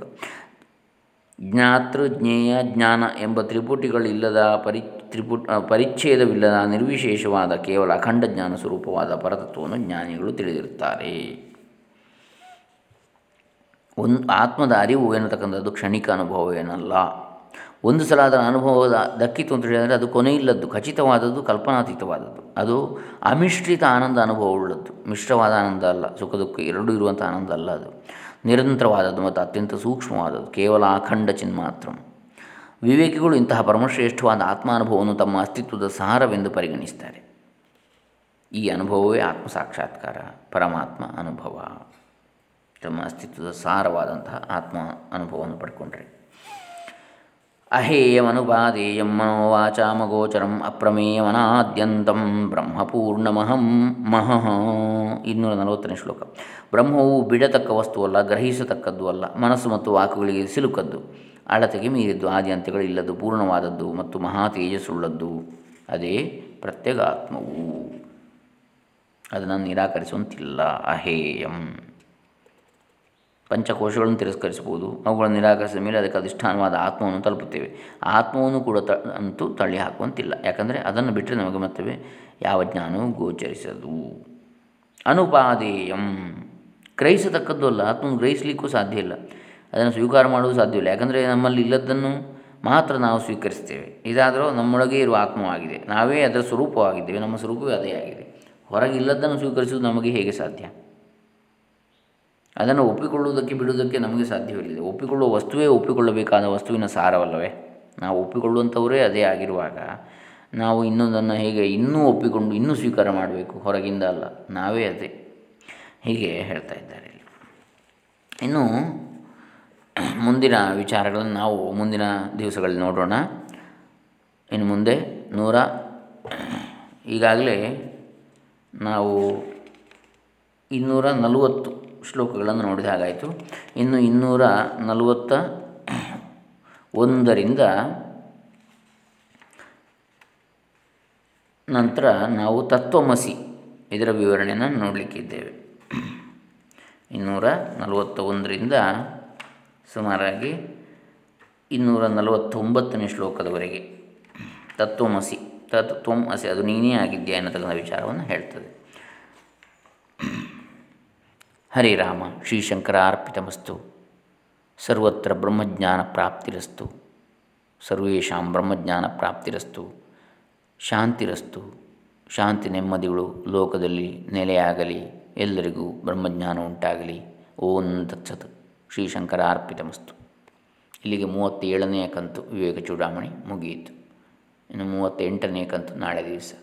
ಜ್ಞಾತೃ ಜ್ಞೇಯ ಜ್ಞಾನ ಎಂಬ ತ್ರಿಪುಟಿಗಳಿಲ್ಲದ ಪರಿ ತ್ರಿಪುಟ ಪರಿಚ್ಛೇದವಿಲ್ಲದ ನಿರ್ವಿಶೇಷವಾದ ಕೇವಲ ಅಖಂಡ ಜ್ಞಾನ ಸ್ವರೂಪವಾದ ಪರತತ್ವವನ್ನು ಜ್ಞಾನಿಗಳು ತಿಳಿದಿರುತ್ತಾರೆ. ಒಂದು ಆತ್ಮದ ಅರಿವು ಎನ್ನತಕ್ಕಂಥದ್ದು ಕ್ಷಣಿಕ ಅನುಭವವೇನಲ್ಲ ಒಂದು ಸಲ ಅದರ ಅನುಭವದ ದಕ್ಕಿತು ಅಂತ ಹೇಳಿದರೆ ಅದು ಕೊನೆಯಿಲ್ಲದ್ದು ಖಚಿತವಾದದ್ದು, ಕಲ್ಪನಾತೀತವಾದದ್ದು. ಅದು ಅಮಿಶ್ರಿತ ಆನಂದ ಅನುಭವ ಉಳ್ಳದ್ದು. ಮಿಶ್ರವಾದ ಆನಂದ ಅಲ್ಲ ಸುಖ ದುಃಖ ಎರಡೂ ಇರುವಂಥ ಆನಂದ ಅಲ್ಲ ಅದು. ನಿರಂತರವಾದದ್ದು ಮತ್ತು ಅತ್ಯಂತ ಸೂಕ್ಷ್ಮವಾದದ್ದು, ಕೇವಲ ಅಖಂಡ ಚಿನ್ಮಾತ್ರ ವಿವೇಕಿಗಳು ಇಂತಹ ಪರಮಶ್ರೇಷ್ಠವಾದ ಆತ್ಮಾನುಭವವನ್ನು ತಮ್ಮ ಅಸ್ತಿತ್ವದ ಸಾರವೆಂದು ಪರಿಗಣಿಸ್ತಾರೆ. ಈ ಅನುಭವವೇ ಆತ್ಮ ಸಾಕ್ಷಾತ್ಕಾರ ಪರಮಾತ್ಮ ಅನುಭವ. ತಮ್ಮ ಅಸ್ತಿತ್ವದ ಸಾರವಾದಂತಹ ಆತ್ಮ ಅನುಭವವನ್ನು ಪಡ್ಕೊಂಡ್ರೆ. ಅಹೇಯಮನುಪಾದೇಯಂ ಮನೋವಾಚಾಮಗೋಚರಂ ಅಪ್ರಮೇಯಮನಾದ್ಯಂತಂ ಬ್ರಹ್ಮಪೂರ್ಣಮಹಂ ಮಹಃ ಇನ್ನೂರ ನಲವತ್ತನೇ ಶ್ಲೋಕ. ಬ್ರಹ್ಮವು ಬಿಡತಕ್ಕ ವಸ್ತುವಲ್ಲ, ಗ್ರಹಿಸತಕ್ಕದ್ದು ಅಲ್ಲ, ಮನಸ್ಸು ಮತ್ತು ವಾಕುಗಳಿಗೆ ಸಿಲುಕದ್ದು. ಅಳತೆಗೆ ಮೀರಿದ್ದು ಆದ್ಯಂತ್ಯಗಳಿಲ್ಲದ್ದು ಪೂರ್ಣವಾದದ್ದು ಮತ್ತು ಮಹಾ ತೇಜಸ್ಸುಳ್ಳದ್ದು ಅದೇ ಪ್ರತ್ಯಗಾತ್ಮವು. ಅದನ್ನು ನಿರಾಕರಿಸುವಂತಿಲ್ಲ, ಅಹೇಯಂ. ಪಂಚಕೋಶಗಳನ್ನು ತಿರಸ್ಕರಿಸಬಹುದು. ಅವುಗಳನ್ನು ನಿರಾಕರಿಸಿದ ಮೇಲೆ ಅದಕ್ಕೆ ಅಧಿಷ್ಠಾನವಾದ ಆತ್ಮವನ್ನು ತಲುಪುತ್ತೇವೆ. ಆತ್ಮವನ್ನು ಕೂಡ ತ, ಅಂತೂ ತಳ್ಳಿ ಹಾಕುವಂತಿಲ್ಲ. ಯಾಕಂದರೆ ಅದನ್ನು ಬಿಟ್ಟರೆ ನಮಗೆ ಮತ್ತೆ ಯಾವ ಜ್ಞಾನವೂ ಗೋಚರಿಸದು. ಅನುಪಾದೇಯಂ. ಗ್ರಹಿಸತಕ್ಕದ್ದು ಅಲ್ಲ, ಆತ್ಮವನ್ನು ಗ್ರಹಿಸಲಿಕ್ಕೂ ಸಾಧ್ಯ ಇಲ್ಲ. ಅದನ್ನು ಸ್ವೀಕಾರ ಮಾಡುವುದು ಸಾಧ್ಯವಿಲ್ಲ ಯಾಕಂದರೆ ನಮ್ಮಲ್ಲಿ ಇಲ್ಲದನ್ನು ಮಾತ್ರ ನಾವು ಸ್ವೀಕರಿಸ್ತೇವೆ. ಇದಾದರೂ ನಮ್ಮೊಳಗೆ ಇರುವ ಆತ್ಮವಾಗಿದೆ. ನಾವೇ ಅದರ ಸ್ವರೂಪವಾಗಿದ್ದೇವೆ. ನಮ್ಮ ಸ್ವರೂಪವೇ ಅದೇ ಆಗಿದೆ. ಹೊರಗಿಲ್ಲದನ್ನು ಸ್ವೀಕರಿಸುವುದು ನಮಗೆ ಹೇಗೆ ಸಾಧ್ಯ? ಅದನ್ನು ಒಪ್ಪಿಕೊಳ್ಳುವುದಕ್ಕೆ ಬಿಡುವುದಕ್ಕೆ ನಮಗೆ ಸಾಧ್ಯವಿಲ್ಲ. ಒಪ್ಪಿಕೊಳ್ಳುವ ವಸ್ತುವೇ ಒಪ್ಪಿಕೊಳ್ಳಬೇಕಾದ ವಸ್ತುವಿನ ಸಾರವಲ್ಲವೇ? ನಾವು ಒಪ್ಪಿಕೊಳ್ಳುವಂಥವರೇ ಅದೇ ಆಗಿರುವಾಗ ನಾವು ಇನ್ನೊಂದನ್ನು ಹೇಗೆ ಇನ್ನೂ ಒಪ್ಪಿಕೊಂಡು ಇನ್ನೂ ಸ್ವೀಕಾರ ಮಾಡಬೇಕು? ಹೊರಗಿಂದ ಅಲ್ಲ, ನಾವೇ ಅದೇ. ಹೀಗೆ ಹೇಳ್ತಾ ಇದ್ದಾರೆ ಇನ್ನು ಮುಂದಿನ ವಿಚಾರಗಳನ್ನು ನಾವು ಮುಂದಿನ ದಿವಸಗಳಲ್ಲಿ ನೋಡೋಣ. ಇನ್ನು ಮುಂದೆ ನೂರ ಈಗಾಗಲೇ ನಾವು ಇನ್ನೂರ ನಲವತ್ತು ಶ್ಲೋಕಗಳನ್ನು ನೋಡಿದ ಹಾಗಾಯಿತು. ಇನ್ನು ಇನ್ನೂರ ನಲವತ್ತ ಒಂದರಿಂದ ನಂತರ ನಾವು ತತ್ವಮಸಿ ಇದರ ವಿವರಣೆಯನ್ನು ನೋಡಲಿಕ್ಕಿದ್ದೇವೆ. ಇನ್ನೂರ ನಲವತ್ತ ಒಂದರಿಂದ ಸುಮಾರಾಗಿ ಇನ್ನೂರ ನಲವತ್ತೊಂಬತ್ತನೇ ಶ್ಲೋಕದವರೆಗೆ. ತತ್ವಮಸಿ ತತ್ ತ್ವಂ ಅಸಿ ಅದು ನೀನೇ ಆಗಿದ್ಯಾ ಎನ್ನತಕ್ಕಂಥ ವಿಚಾರವನ್ನು ಹೇಳ್ತದೆ. ಹರೇ ರಾಮ ಶ್ರೀಶಂಕರ ಅರ್ಪಿತಮಸ್ತು. ಸರ್ವತ್ರ ಬ್ರಹ್ಮಜ್ಞಾನ ಪ್ರಾಪ್ತಿರಸ್ತು. ಸರ್ವೇಷಾಂ ಬ್ರಹ್ಮಜ್ಞಾನ ಪ್ರಾಪ್ತಿರಸ್ತು. ಶಾಂತಿರಸ್ತು. ಶಾಂತಿ ನೆಮ್ಮದಿಗಳು ಲೋಕದಲ್ಲಿ ನೆಲೆಯಾಗಲಿ. ಎಲ್ಲರಿಗೂ ಬ್ರಹ್ಮಜ್ಞಾನ ಉಂಟಾಗಲಿ. ಓಂ ತತ್ಸತ್. ಶ್ರೀಶಂಕರ ಅರ್ಪಿತಮಸ್ತು. ಇಲ್ಲಿಗೆ ಮೂವತ್ತೇಳನೆಯ ಕಂತು ವಿವೇಕ ಚೂಡಾಮಣಿ ಮುಗಿಯಿತು. ಇನ್ನು ಮೂವತ್ತೆಂಟನೇ ಕಂತು ನಾಳೆ ದಿವಸ.